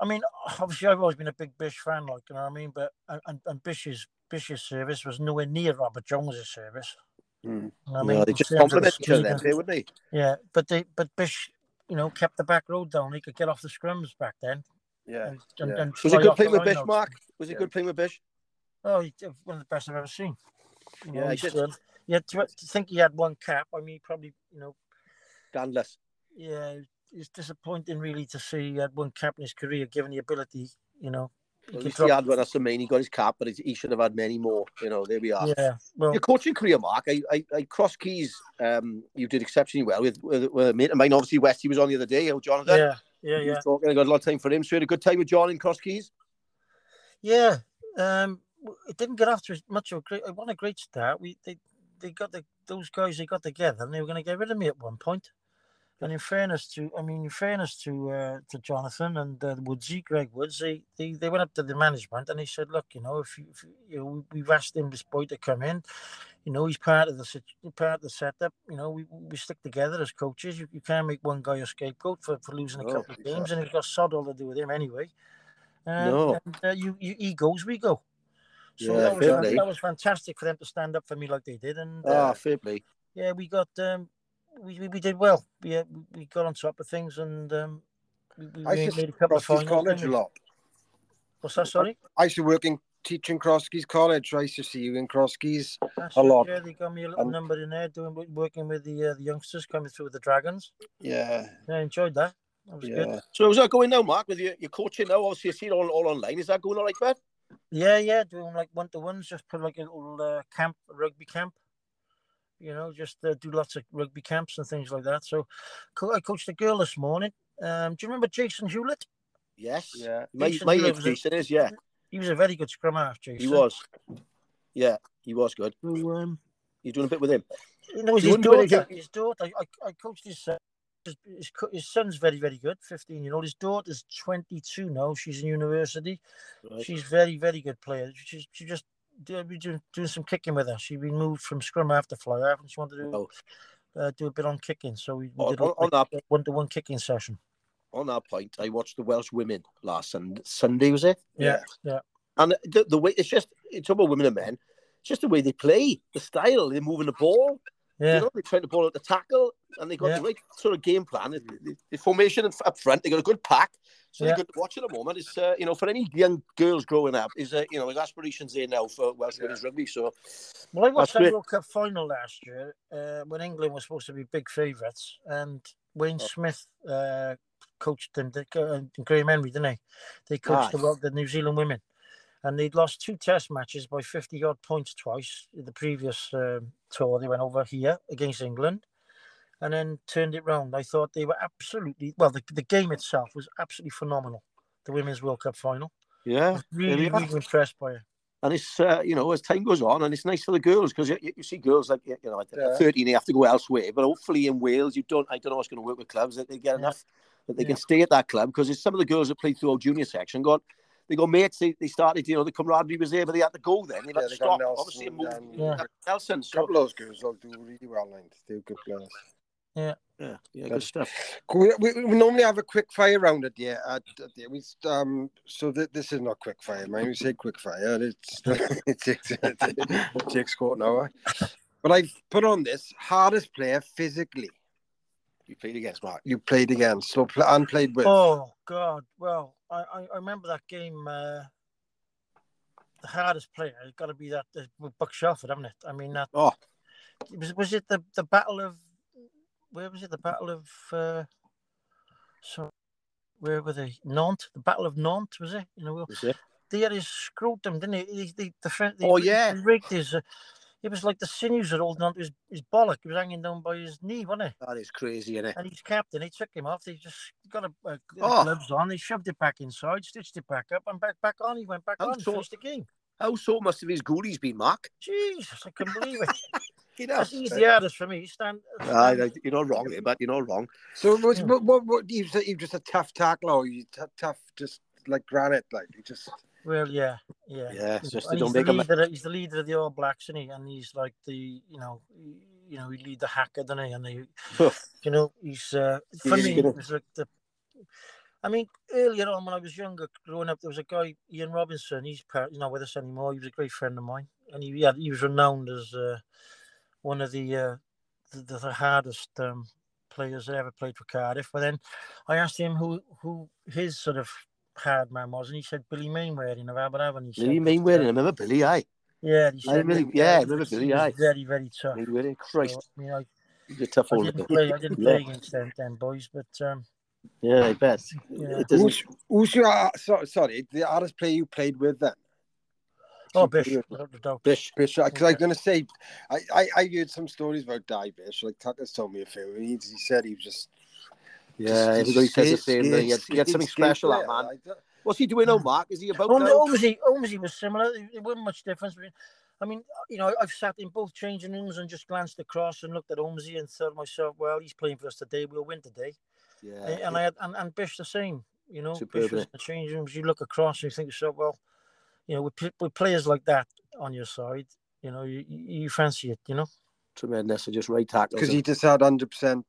I mean, obviously, I've always been a big Bish fan, like you know what I mean. But and, and, and Bish's Bish's service was nowhere near Robert Jones's service. Mm. You know what I No, they just terms of the compliment each other, speed then, and- they, wouldn't they? Yeah, but they but Bish, you know, kept the back road down. He could get off the scrums back then. Yeah. And, and, yeah. and Was it good playing with Bish, out. Mark? Was it Yeah. good playing with Bish? Oh, he, one of the best I've ever seen. You know, Yeah, did. um, yeah, to, to think he had one cap. I mean, probably, you know, Scandalous. yeah, it's disappointing really to see he had one cap in his career, given the ability, you know. He At least he drop- had one. The main. He got his cap, but he should have had many more. You know, there we are. yeah, well, Your coaching career, Mark. I, I, I Cross Keys. Um, you did exceptionally well with, with, with a mate of mine. Obviously, Westy was on the other day. Oh, Jonathan. yeah, yeah, He yeah. talking. I got a lot of time for him. So you had a good time with John in Cross Keys. Yeah, um, it didn't get after much of a great. It wasn't a great start. We they they got the those guys they got together and they were going to get rid of me at one point. And in fairness to, I mean, in fairness to uh, to Jonathan and uh, Woodsy, Greg Woods, they, they they went up to the management and they said, look, you know, if you, if you, you know, we've asked him this boy to come in, you know, he's part of the part of the setup. You know, we, we stick together as coaches. You, you can't make one guy a scapegoat for, for losing a No, couple of games, and it's got sod all to do with him anyway. Um, No. and, uh, you, you he goes, we go. So Yeah, that was fair fan- play. that was fantastic for them to stand up for me like they did, and uh, Ah, fair play. yeah, we got um, we, we, we did well. We, uh, we got on top of things, and um, we, we I made, used made to a couple of Crosskeys finals. College a lot. What's that? Sorry, I used to work in teaching Crosskeys College. I used to see you in Crosskeys. That's A it, lot. Yeah, they got me a little And- number in there, doing working with the uh, the youngsters coming through with the Dragons. Yeah. Yeah, I enjoyed that. That was good. So how's that going now, Mark? With your, your coaching now, obviously, you see it all, all online. Is that going all right, man? Yeah, yeah, doing like one to ones, just put like a little uh, camp, rugby camp. You know, just uh, do lots of rugby camps and things like that. So, co- I coached a girl this morning. Um, do you remember Jason Hewlett? Yes. Yeah. My, my Hewlett age Jason is, yeah. He was a very good scrum half, Jason. He was. Yeah, he was good. So, um, You're doing a bit with him. you know, his, his wouldn't do it daughter. His daughter. I, I, I coached his son. His, his, his son's very, very good. Fifteen year old. His daughter's twenty two now. She's in university. Right. She's very, very good player. She, she just do- be doing, doing some kicking with her. She's been moved from scrum half to fly half, and she wanted to Oh. uh, do a bit on kicking. So we, we On- did on- on that- a one to one kicking session. On that point, I watched the Welsh women last Sunday, Sunday was it? Yeah, yeah. And the, the way it's just it's about women and men. It's just the way they play, the style, they're moving the ball. Yeah, You know, they're trying to ball out the tackle, and they got Yeah. the right sort of game plan. The, the, the formation up front, they got a good pack. So Yeah. they're good to watch at the moment. It's uh, you know for any young girls growing up, is uh, you know his aspirations there now for Welsh Yeah. women's rugby. So Well, I watched that. World Cup final last year uh, when England was supposed to be big favourites, and Wayne Oh. Smith uh, coached them. They, uh, Graham Henry, didn't they? They coached the, the New Zealand women, and they'd lost two Test matches by fifty odd points twice. In the previous um, tour, they went over here against England, and then turned it round. I thought they were absolutely well. The, the game itself was absolutely phenomenal. The Women's World Cup final. yeah, Really, really impressed by it. and it's uh, you know as time goes on, and it's nice for the girls because you, you see girls like you know Yeah. thirteen they have to go elsewhere, but hopefully in Wales you don't. I don't know what's going to work with clubs that they get Yeah. enough that they Yeah. can stay at that club because it's some of the girls that played through our junior section got. They got mates. They, they started, you know, the camaraderie was there, but they had to go. Then they've Yeah, had to they got stop. Nelson Obviously, and move and- Yeah. Nelson. A So couple of those girls will do really well, like they're good players. yeah, yeah, yeah, good stuff. We, we, we normally have a quick fire round at the at, at the, we um so th- this is not quick fire, man. We say quick fire. It's it takes it takes quarter an hour. But I've put on this hardest player physically You played against Mark. you played against, so pl- and played with. Oh God! Well, I, I, I remember that game. Uh, the hardest player has got to be that uh, Buck Shelford, haven't it? I mean, that Oh. was was it the the battle of where was it? The battle of uh, so where were they? Nantes. The battle of Nantes was it? You know, Was it? they had his screwed them, didn't he? They, they, the, friend, they, Oh, yeah. rigged his. Uh, it was like the sinews had holding onto his, his bollock. He was hanging down by his knee, wasn't it? That is crazy, isn't it? And he's captain. He took him off. They just got a, a the Oh. gloves on. They shoved it back inside, stitched it back up, and back back on. He went back How on, so- finished the game. How so must have his goalies been, Mark? Jesus, I couldn't believe it. You know, That's he's the hardest for me. Stand. Aye, stand- aye, you're not wrong eh, but you're not wrong. So what's, Yeah. what what what you said? You just a tough tackler, or you t- tough just like granite, like you just. Well, yeah, yeah. Yeah, it's just they he's, don't the make a leader, he's the leader of the All Blacks, isn't he? And he's like the, you know, you know, he lead the haka, doesn't he? And they, you know, he's uh, for He's me. gonna- It was like the. I mean, earlier on when I was younger, growing up, there was a guy, Ian Robinson. He's part, you know, with us anymore. He was a great friend of mine, and he had, he was renowned as uh, one of the, uh, the the the hardest um, players that ever played for Cardiff. But then I asked him who who his sort of hard man was, and he said Billy Mainwaring of Aberavon. He Maybe said, main uh, wearing. I remember Billy. Aye, yeah, he I said, really- yeah, I remember Billy, aye. Very, very tough. Mainwaring. Christ, So, I mean, I, he's a tough I old. didn't play. I didn't play against them, them boys, but um, Yeah, I bet. Yeah. Who's, who's your uh, so, sorry the hardest player you played with then? oh, Bish, without. Bish. Bish, because I'm going to say, I, I, I heard some stories about Dai Bish. Like Tucker's told me a few. He, he said he was just yeah, he says the same. He had, he had something special, that man. What's he doing on Mark? Is he about? Holmes, Holmesy, was similar. There wasn't much difference between. I mean, you know, I've sat in both changing rooms and just glanced across and looked at Holmesy and thought to myself, well, he's playing for us today. We'll win today. Yeah. And, and I had, and, and Bish the same. You know, Bish was in the changing rooms. You look across and you think to yourself, well, you know, with, with players like that on your side, you know, you, you fancy it, you know. Tremendous. I just right tackle. Because he just had 100%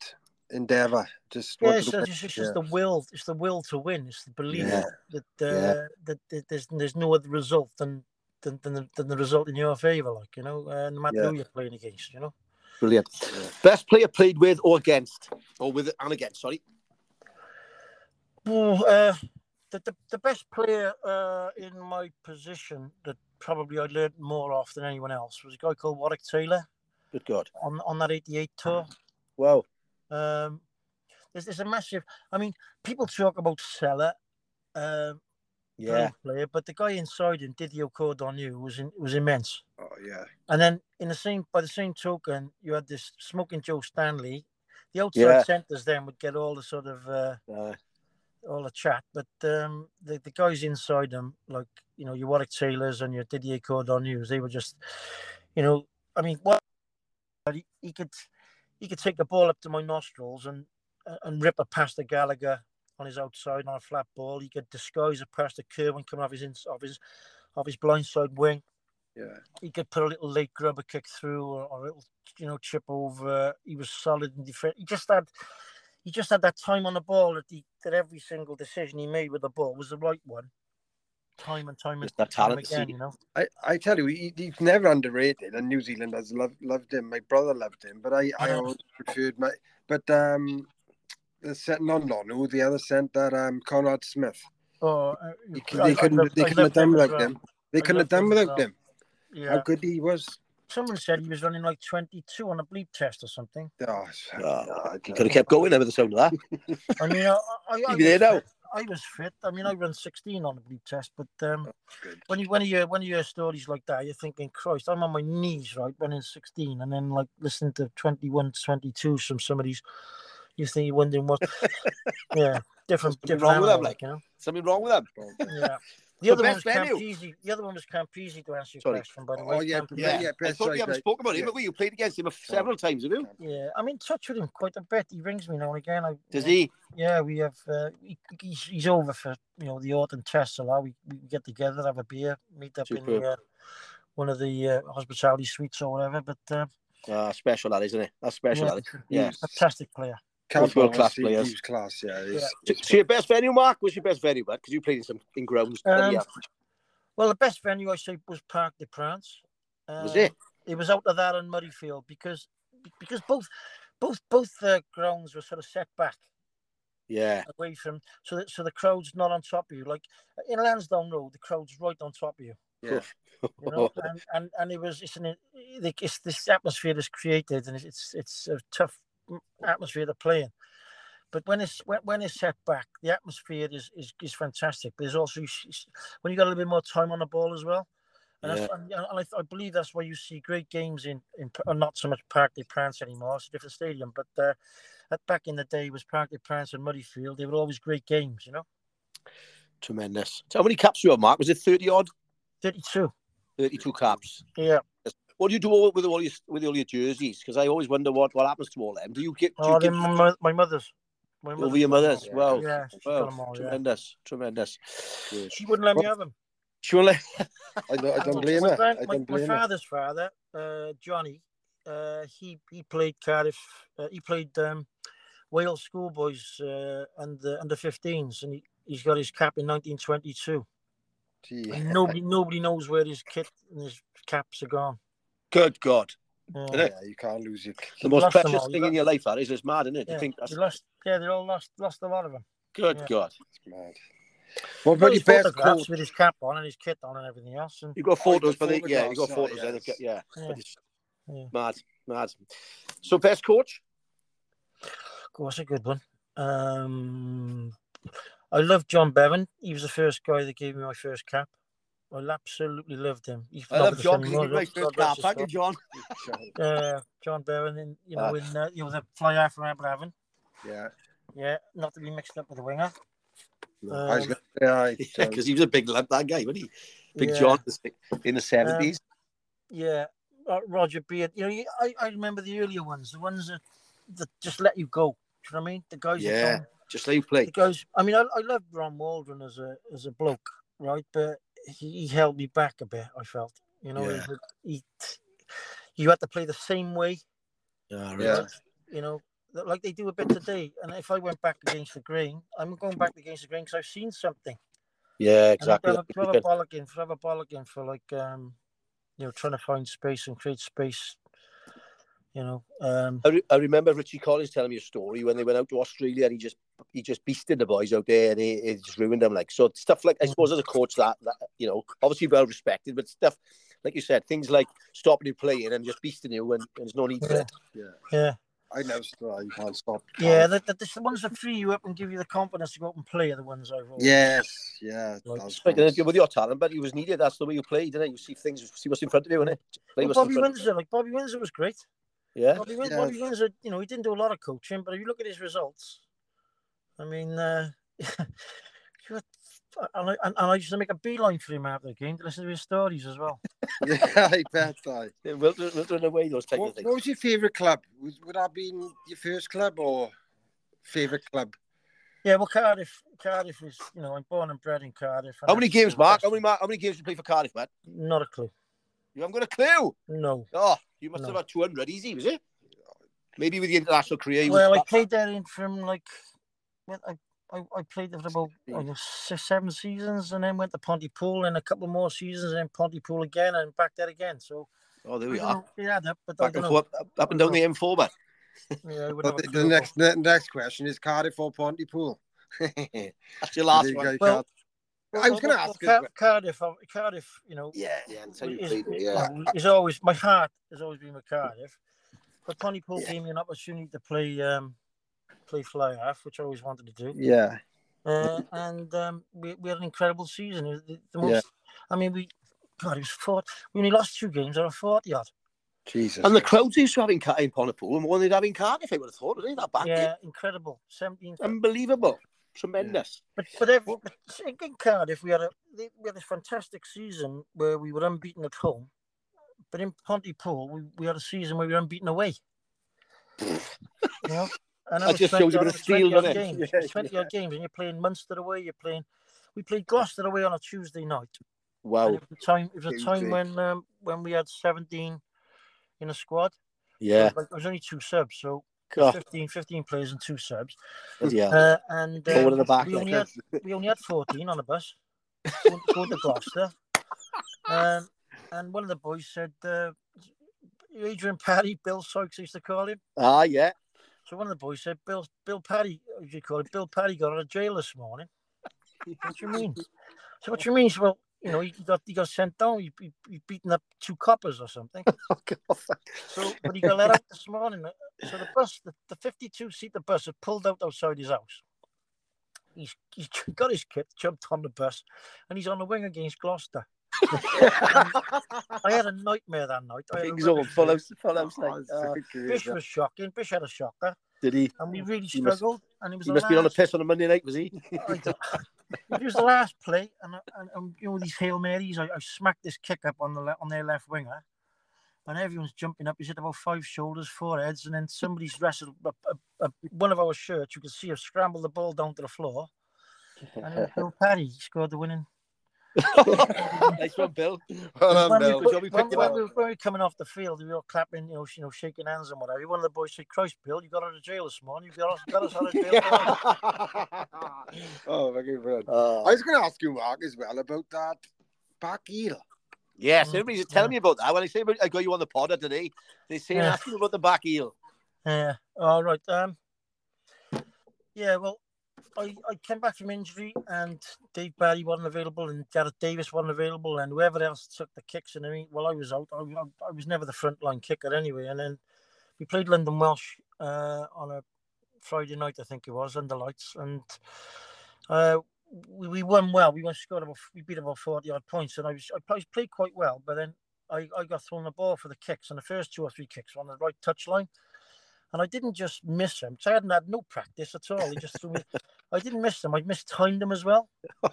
endeavor. Just yeah, it's, it's, it's just the will. It's the will to win. It's the belief yeah. that uh, yeah. that there's there's no other result than than than the, than the result in your favor. Like you know, uh, no matter yeah. who you're playing against, you know. Brilliant. Best player played with or against, or with and against. Sorry. Well, uh, the, the, the best player uh, in my position that probably I learned more off than anyone else was a guy called Warwick Taylor. Good God. On on that '88 tour. Wow. Um, there's, there's a massive. I mean, people talk about Sella. Um, Yeah, player, but the guy inside him, Didier Codorniou, was in, was immense. Oh yeah. And then in the same by the same token, you had this smoking Joe Stanley. The outside Yeah. centres then would get all the sort of uh, uh, all the chat, but um, the the guys inside them, like you know your Warwick Taylors and your Didier Codornious, they were just, you know, I mean, what he, he could he could take the ball up to my nostrils and uh, and rip it past the Gallagher on his outside on a flat ball. He could disguise it past the Kirwan coming off his ins- off his off his blindside wing Yeah. he could put a little late grubber kick through or, or a little you know chip over. He was solid in defense. He just had he just had that time on the ball that he that every single decision he made with the ball was the right one. Time and time and Just that time talent again, see. you know. I, I tell you, he, he's never underrated, and New Zealanders loved loved him. My brother loved him, but I, I always preferred my. But um, the set not Nonu, the other centre, um, Conrad Smith. Oh, uh, He, I- I they couldn't loved- they couldn't have done without them. They couldn't have done without them. Yeah. How good he was. Someone said he was running like 22 on a bleep test or something. Oh, Oh, he could have kept going over the sound of that. I mean, I, I, I, He'd was be there now. I was fit. I mean, I run 16 on a bleep test, but um, good. when you when you hear when you hear stories like that, you're thinking, Christ, I'm on my knees, right, running 16, and then like listening to 21, 22 from some of you think you're wondering what, yeah, different Something different wrong with them, like. you know, Something wrong with them. yeah. The The other one was best venue. Campese. The other one was Campese to answer your Sorry. question, by the way. Oh, way. yeah, Campese. Yeah, Yeah, I thought right, we haven't spoken about him, Yeah. have we? You played against him several times, have you? Yeah, I'm in touch with him quite a bit. He rings me now and again. I, Does he? Yeah, we have. Uh, he, he's, he's over for you know the autumn tests a lot. We, we get together, have a beer, meet up in the, uh, one of the uh, hospitality suites or whatever. But uh, Ah, special that, isn't it? That's special. yeah, that is. Yeah. fantastic player. Can't world class he- he players. was class, yeah. he's- Yeah. So, so your best venue, Mark? Was your best venue, bud? Because you played in some in grounds. Um, yeah. Well, the best venue I say was Parc des Princes. Uh, Was it? It was out of that and Murrayfield because because both both both the grounds were sort of set back Yeah. away from so that so the crowd's not on top of you. Like in Lansdowne Road, the crowd's right on top of you. Yeah. you know, and, and and it was it's an like it's this atmosphere that's created, and it's it's, it's a tough atmosphere to play in. But when it's when, when it's set back, the atmosphere is, is is fantastic. But there's also when you got a little bit more time on the ball as well, and, that's, and, and I, I believe that's why you see great games in in uh, not so much Parc des Princes anymore. It's a different stadium, but uh, at, back in the day it was Parc des Princes and Muddyfield. They were always great games, you know. Tremendous. So how many caps you have, Mark? Was it 30 odd? Thirty-two. 32 caps. Yeah. What do you do all- with all your with all your jerseys? Because I always wonder what, what happens to all them. Do you get, do Oh, you they're my, mo- my mother's. My over your mother's? all. Well, yeah, she's well, got them all. Yeah. tremendous, tremendous. She wouldn't let me have them. Surely, I don't, I don't blame my her. grand- I my, don't my blame her. father's father, uh, Johnny, uh, he he played Cardiff. Uh, he played um, Wales schoolboys uh, under under 15s, and he he's got his cap in 1922. Gee. And nobody nobody knows where his kit and his caps are gone. Good God, Yeah. Yeah, you can't lose your. the most precious all. You thing in your life, that is. It's mad, isn't it? Yeah, You think they that's lost. Yeah, they all lost lost a lot of them. good yeah. God. It's mad. What Got about his your best photographs coach? with his cap on and his kit on and everything else. And You got Oh, photos, got but they, yeah, you got photos. oh, I think, yes. yeah, Yeah. Yeah. mad, mad. So best coach? Of course, a good one. Um, I love John Bevan. He was the first guy that gave me my first cap. I absolutely loved him. He's I not love John because he anymore, my first rest cap. his Thank you. John. Uh, John Bevan, in you know, Ah. in uh, you know the fly out from Aberavon. Yeah. Yeah, not to be mixed up with the winger. I was Um, gonna say, aye, Yeah, John. because he was a big lump, that guy, wasn't he? Big yeah, John in the seventies. Yeah, uh, Roger Beard. You know, I, I remember the earlier ones, the ones that, that just let you go. Do you know what I mean? The guys. Yeah. don't- Just let you play. the guys. I mean, I, I loved Ron Waldron as a as a bloke, right? But he, he held me back a bit. I felt, you know, Yeah. he, he you had to play the same way, Yeah, Yeah. right? You know, like they do a bit today. And if I went back against the grain, I'm going back against the grain because I've seen something. yeah, And exactly. to have, a- to have a bollocking, to have a bollocking for like, um, you know, trying to find space and create space. You know, um, I, re- I remember Richie Collins telling me a story when they went out to Australia and he just he just beasted the boys out there and he, he just ruined them. Like so stuff like I Mm. suppose as a coach that, that you know obviously well respected, but stuff like you said things like stopping you playing and just beasting you when, when there's no need for Yeah. it. Yeah. yeah. I know still you can't stop. Yeah, the, the, the ones that free you up and give you the confidence to go out and play are the ones I've always. Yes, yeah. Like, that's Speaking nice. of, with your talent, but he was needed. That's the way you played, didn't it? You see things, see what's in front of you, innit? Play Well, what's in Bobby Windsor, like Bobby Windsor was great. Yeah. Bobby, Win- Yeah. Bobby Windsor, you know, he didn't do a lot of coaching, but if you look at his results, I mean, uh, and, I, and, and I used to make a beeline for him after the game to listen to his stories as well. yeah, I bet. I. Yeah, We'll, we'll run away those type of What, things. what was your favourite club? Was, would that have been your first club or favourite club? Yeah, well, Cardiff, Cardiff is, you know, I'm born and bred in Cardiff. How many that's games, Mark? How many, Mark? How many games did you play for Cardiff, Matt? Not a clue. You haven't got a clue. No. Oh, you must No. have had 200 easy, was it? Maybe with the international career. you Well, I played there in from like, well, I, I, I played there for about I know, six, seven seasons, and then went to Pontypool and a couple more seasons, and then Pontypool again, and back there again. So oh, there we are. Yeah, It up, but Back and don't know. forth, up and down the M4, man. Yeah, I wouldn't Well, have a the, the next the next question is Cardiff or Pontypool? That's your last you one. Well, Well, I was gonna ask as Car- Cardiff. uh, Cardiff, you know, Yeah, yeah. That's how you is, played it, yeah. know, is always my heart has always been with Cardiff. But Pontypool gave me an opportunity to play um, play fly half, which I always wanted to do. yeah, Uh, and um, we, we had an incredible season. It was the, the Yeah. I mean, we God, it was four. We only lost two games out of forty odd. Jesus. And the crowds used to have in, Car- in Pontypool and one they'd have in Cardiff, I would have thought, didn't they? That back Yeah, incredible. Seventeen. Unbelievable. Tremendous. But but, every, but in in Cardiff, we had a we had this fantastic season where we were unbeaten at home. But in Pontypool, we, we had a season where we were unbeaten away. you know, and That just shows a bit of steel, doesn't it? Games, Yeah, Twenty odd games, and you're playing Munster away. You're playing. We played Gloucester away on a Tuesday night. And Wow. it was a time. It was a time when um, when we had seventeen in a squad. Yeah. Like, there was only two subs, so God, 15, 15 players and two subs. yeah. Uh, and um, the back, we, only had, we only had 14 on the bus. Going to go to Gloucester. Um, and one of the boys said, uh, Adrian Paddy, Bill Sykes used to call him. Ah, yeah. So one of the boys said, Bill Bill Paddy, do you call it? Bill Paddy got out of jail this morning. What do you mean? So what do you mean? So, well, you know, he got he got sent down. He, he, he beaten up two coppers or something. Oh, God. So, but he got let out this morning. So the bus, the, the 52 seater bus, had pulled out outside his house. He's, he's got his kit, jumped on the bus, and he's on the wing against Gloucester. I had a nightmare that night. I had a Things all rubbish full day. full of, Oh, uh. Bish was shocking. Bish had a shocker, did he? and we really He must- struggled. and it was He must be on a piss on a Monday night, was he? It was the last play, and, and, and you know these hail marys. I, I smacked this kick up on the le- on their left winger, and everyone's jumping up. He's hit about five shoulders, four heads, and then somebody's wrestled a, a, a, one of our shirts. You can see have scramble the ball down to the floor, and Bill Paddy he scored the winning. Nice one, Bill. Well done, when, Bill. we, Good we when, when we, when we were coming off the field, we were all clapping, you know, you know, shaking hands and whatever. One of the boys said, "Christ, Bill, you got out of jail this morning. You got us, got us out of jail." oh, fucking brilliant. Uh, I was going to ask you, Mark, as well about that back heel. yes, Mm, everybody's telling yeah. me about that. When I say about, I got you on the pod today, they say Yeah. asking about the back heel. Yeah. All right. Um. Yeah. Well, I, I came back from injury, and Dave Barry wasn't available, and Gareth Davies wasn't available, and whoever else took the kicks. And I mean, while I was out, I, I, I was never the front line kicker anyway. And then we played London Welsh uh, on a Friday night, I think it was, under lights, and uh, we, we won well. We won scored about we beat about forty odd points, and I was I played, quite well. But then I, I got thrown the ball for the kicks, and the first two or three kicks were on the right touch line. And I didn't just miss them because I hadn't had no practice at all. He just threw me. I didn't miss them. I mistimed them as well. And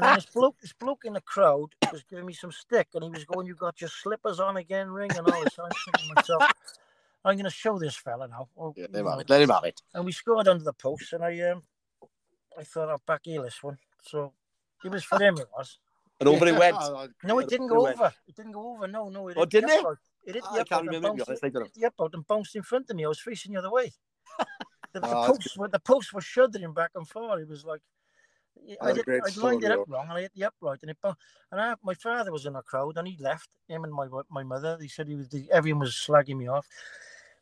then this bloke, this bloke in the crowd was giving me some stick, and he was going, "You got your slippers on again, Ring?" And all this. I'm thinking to myself, "I'm going to show this fella now." Or, Yeah, let him have it. Let him have it. and we scored under the post, and I um, I thought I'd back heel this one. So it was for them. It was. And over it went. No, it Yeah, didn't it go went. over. It didn't go over. No, no. It Oh, didn't it? upright. It hit the I can't remember, to be bounced- honest, I don't know. hit the upright and bounced in front of me. I was facing the other way. The, the Oh, that's posts were the posts were shuddering back and forth. It was like I a did, great I lined it up wrong and I hit the upright and it and I, my father was in the crowd and he left him and my my mother. They said he was the, everyone was slagging me off.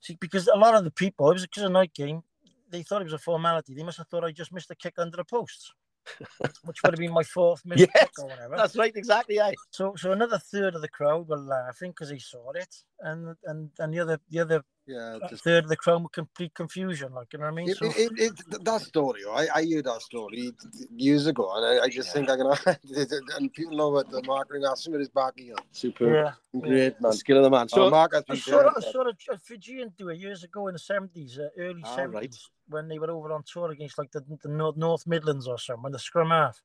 See, because a lot of the people, it was because a night game, they thought it was a formality. They must have thought I just missed a kick under the posts, which would have been my fourth missed Yes, kick or whatever. That's right, exactly. Yeah. So, so another third of the crowd were laughing because they saw it, and and and the other the other Yeah, a just third of the crowd were complete confusion. Like you know what I mean? It, So, it, it, it- that story, I, I heard that story years ago, and I, I just think I can. and people know what the marketing asked with his back heel. Superb. yeah. Great man. Skill of the man. So So, Mark has I saw, I saw a, a Fijian do it years ago in the seventies, uh, early Ah, seventies, right. when they were over on tour against like the, the North, North Midlands or something, the scrum half,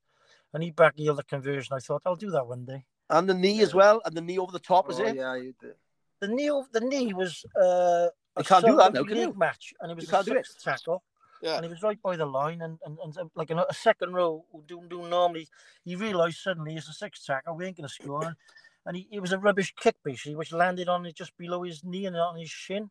and he back heeled the conversion. I thought I'll do that one day. and the knee as well, and the knee over the top, is Oh, it? yeah, you did. The knee, the knee was uh, You can't do that now, can you? Match, and it was You a can't do it. tackle. Yeah. and he was right by the line, and, and, and uh, like a, a second row who do, do normally, he realised suddenly it's a six tackle, we ain't going to score. And, and he, it was a rubbish kick, basically, which landed on it just below his knee and on his shin.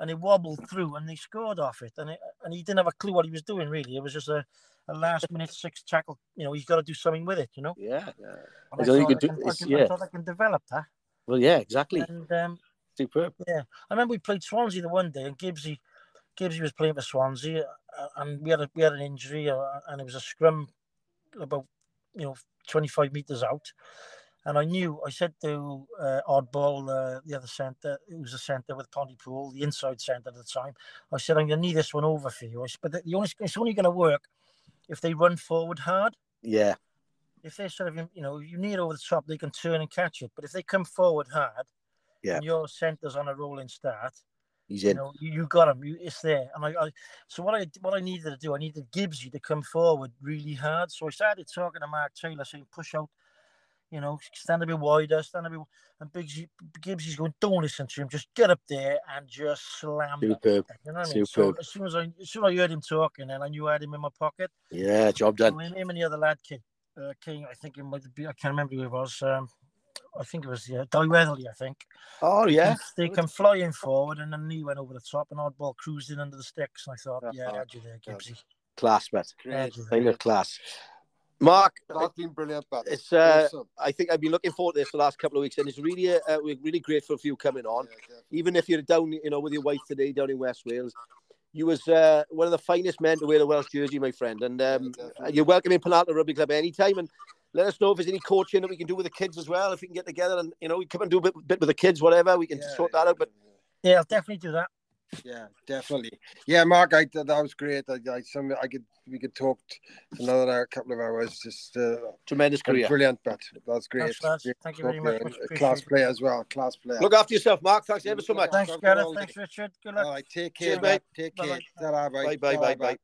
And it wobbled through, and they scored off it. And it, and he didn't have a clue what he was doing, really. It was just a, a last minute six tackle. You know, he's got to do something with it, you know. Yeah. yeah. And I thought you could do- I it's- can- I thought I can develop that. Well, yeah, exactly. And um, Superb. Yeah, I remember we played Swansea the one day, and Gibbsy, Gibbsy was playing for Swansea, uh, and we had a, we had an injury, uh, and it was a scrum about you know twenty five meters out, and I knew I said to uh, Oddball, uh, the other centre, it was a centre with Pontypool, the inside centre at the time. I said I'm going to need this one over for you. I said, but the only it's only going to work if they run forward hard. Yeah. If they sort of you know you need over the top, they can turn and catch it. But if they come forward hard, Yeah. and your centre's on a rolling start He's you in. know, you, you got him. You, it's there. And I, I, so what I what I needed to do, I needed Gibbsy to come forward really hard. So I started talking to Mark Taylor, saying push out, you know, stand a bit wider, stand a bit. And Gibbsy, Gibbsy's going, don't listen to him, just get up there and just slam. it." Superb. You know what I mean? So Superb. as soon as I, as soon as I heard him talking, and I knew I had him in my pocket. Yeah, job So done. him, him and the other lad came, uh, came. I think it might be. I can't remember who it was. Um, I think it was yeah, Di Weatherly, I think. Oh, yeah. They come flying forward, and then he went over the top, and oddball cruised in under the sticks. And I thought, Yeah, yeah, I oh, had you there, Gibbsy. Class, mate. I Great. you of class. Mark, That's been brilliant, but It's, uh, awesome. I think I've been looking forward to this the last couple of weeks, and it's really, uh, we're really grateful for you coming on. Yeah. Even if you're down, you know, with your wife today down in West Wales, you was uh, one of the finest men to wear a Welsh jersey, my friend. And um, Yeah, you're welcome in Penallta Rugby Club anytime. And let us know if there's any coaching that we can do with the kids as well. If we can get together and you know, we come and do a bit, bit with the kids, whatever, we can Yeah, sort that out. But Yeah, I'll definitely do that. Yeah, definitely. Yeah, Mark, I that was great. I, I some I could we could talk for another couple of hours. Just uh, tremendous career. brilliant, but that's great. Thanks, lads. Great Thank you very much. Much class appreciated. player as well. Class player. Look after yourself, Mark. Thanks ever so much. Thanks, Talk to Gareth. Thanks, Richard. Good luck. right, take care, mate. mate. Take care. Bye-bye. Ta-ra, Bye, bye, bye, bye.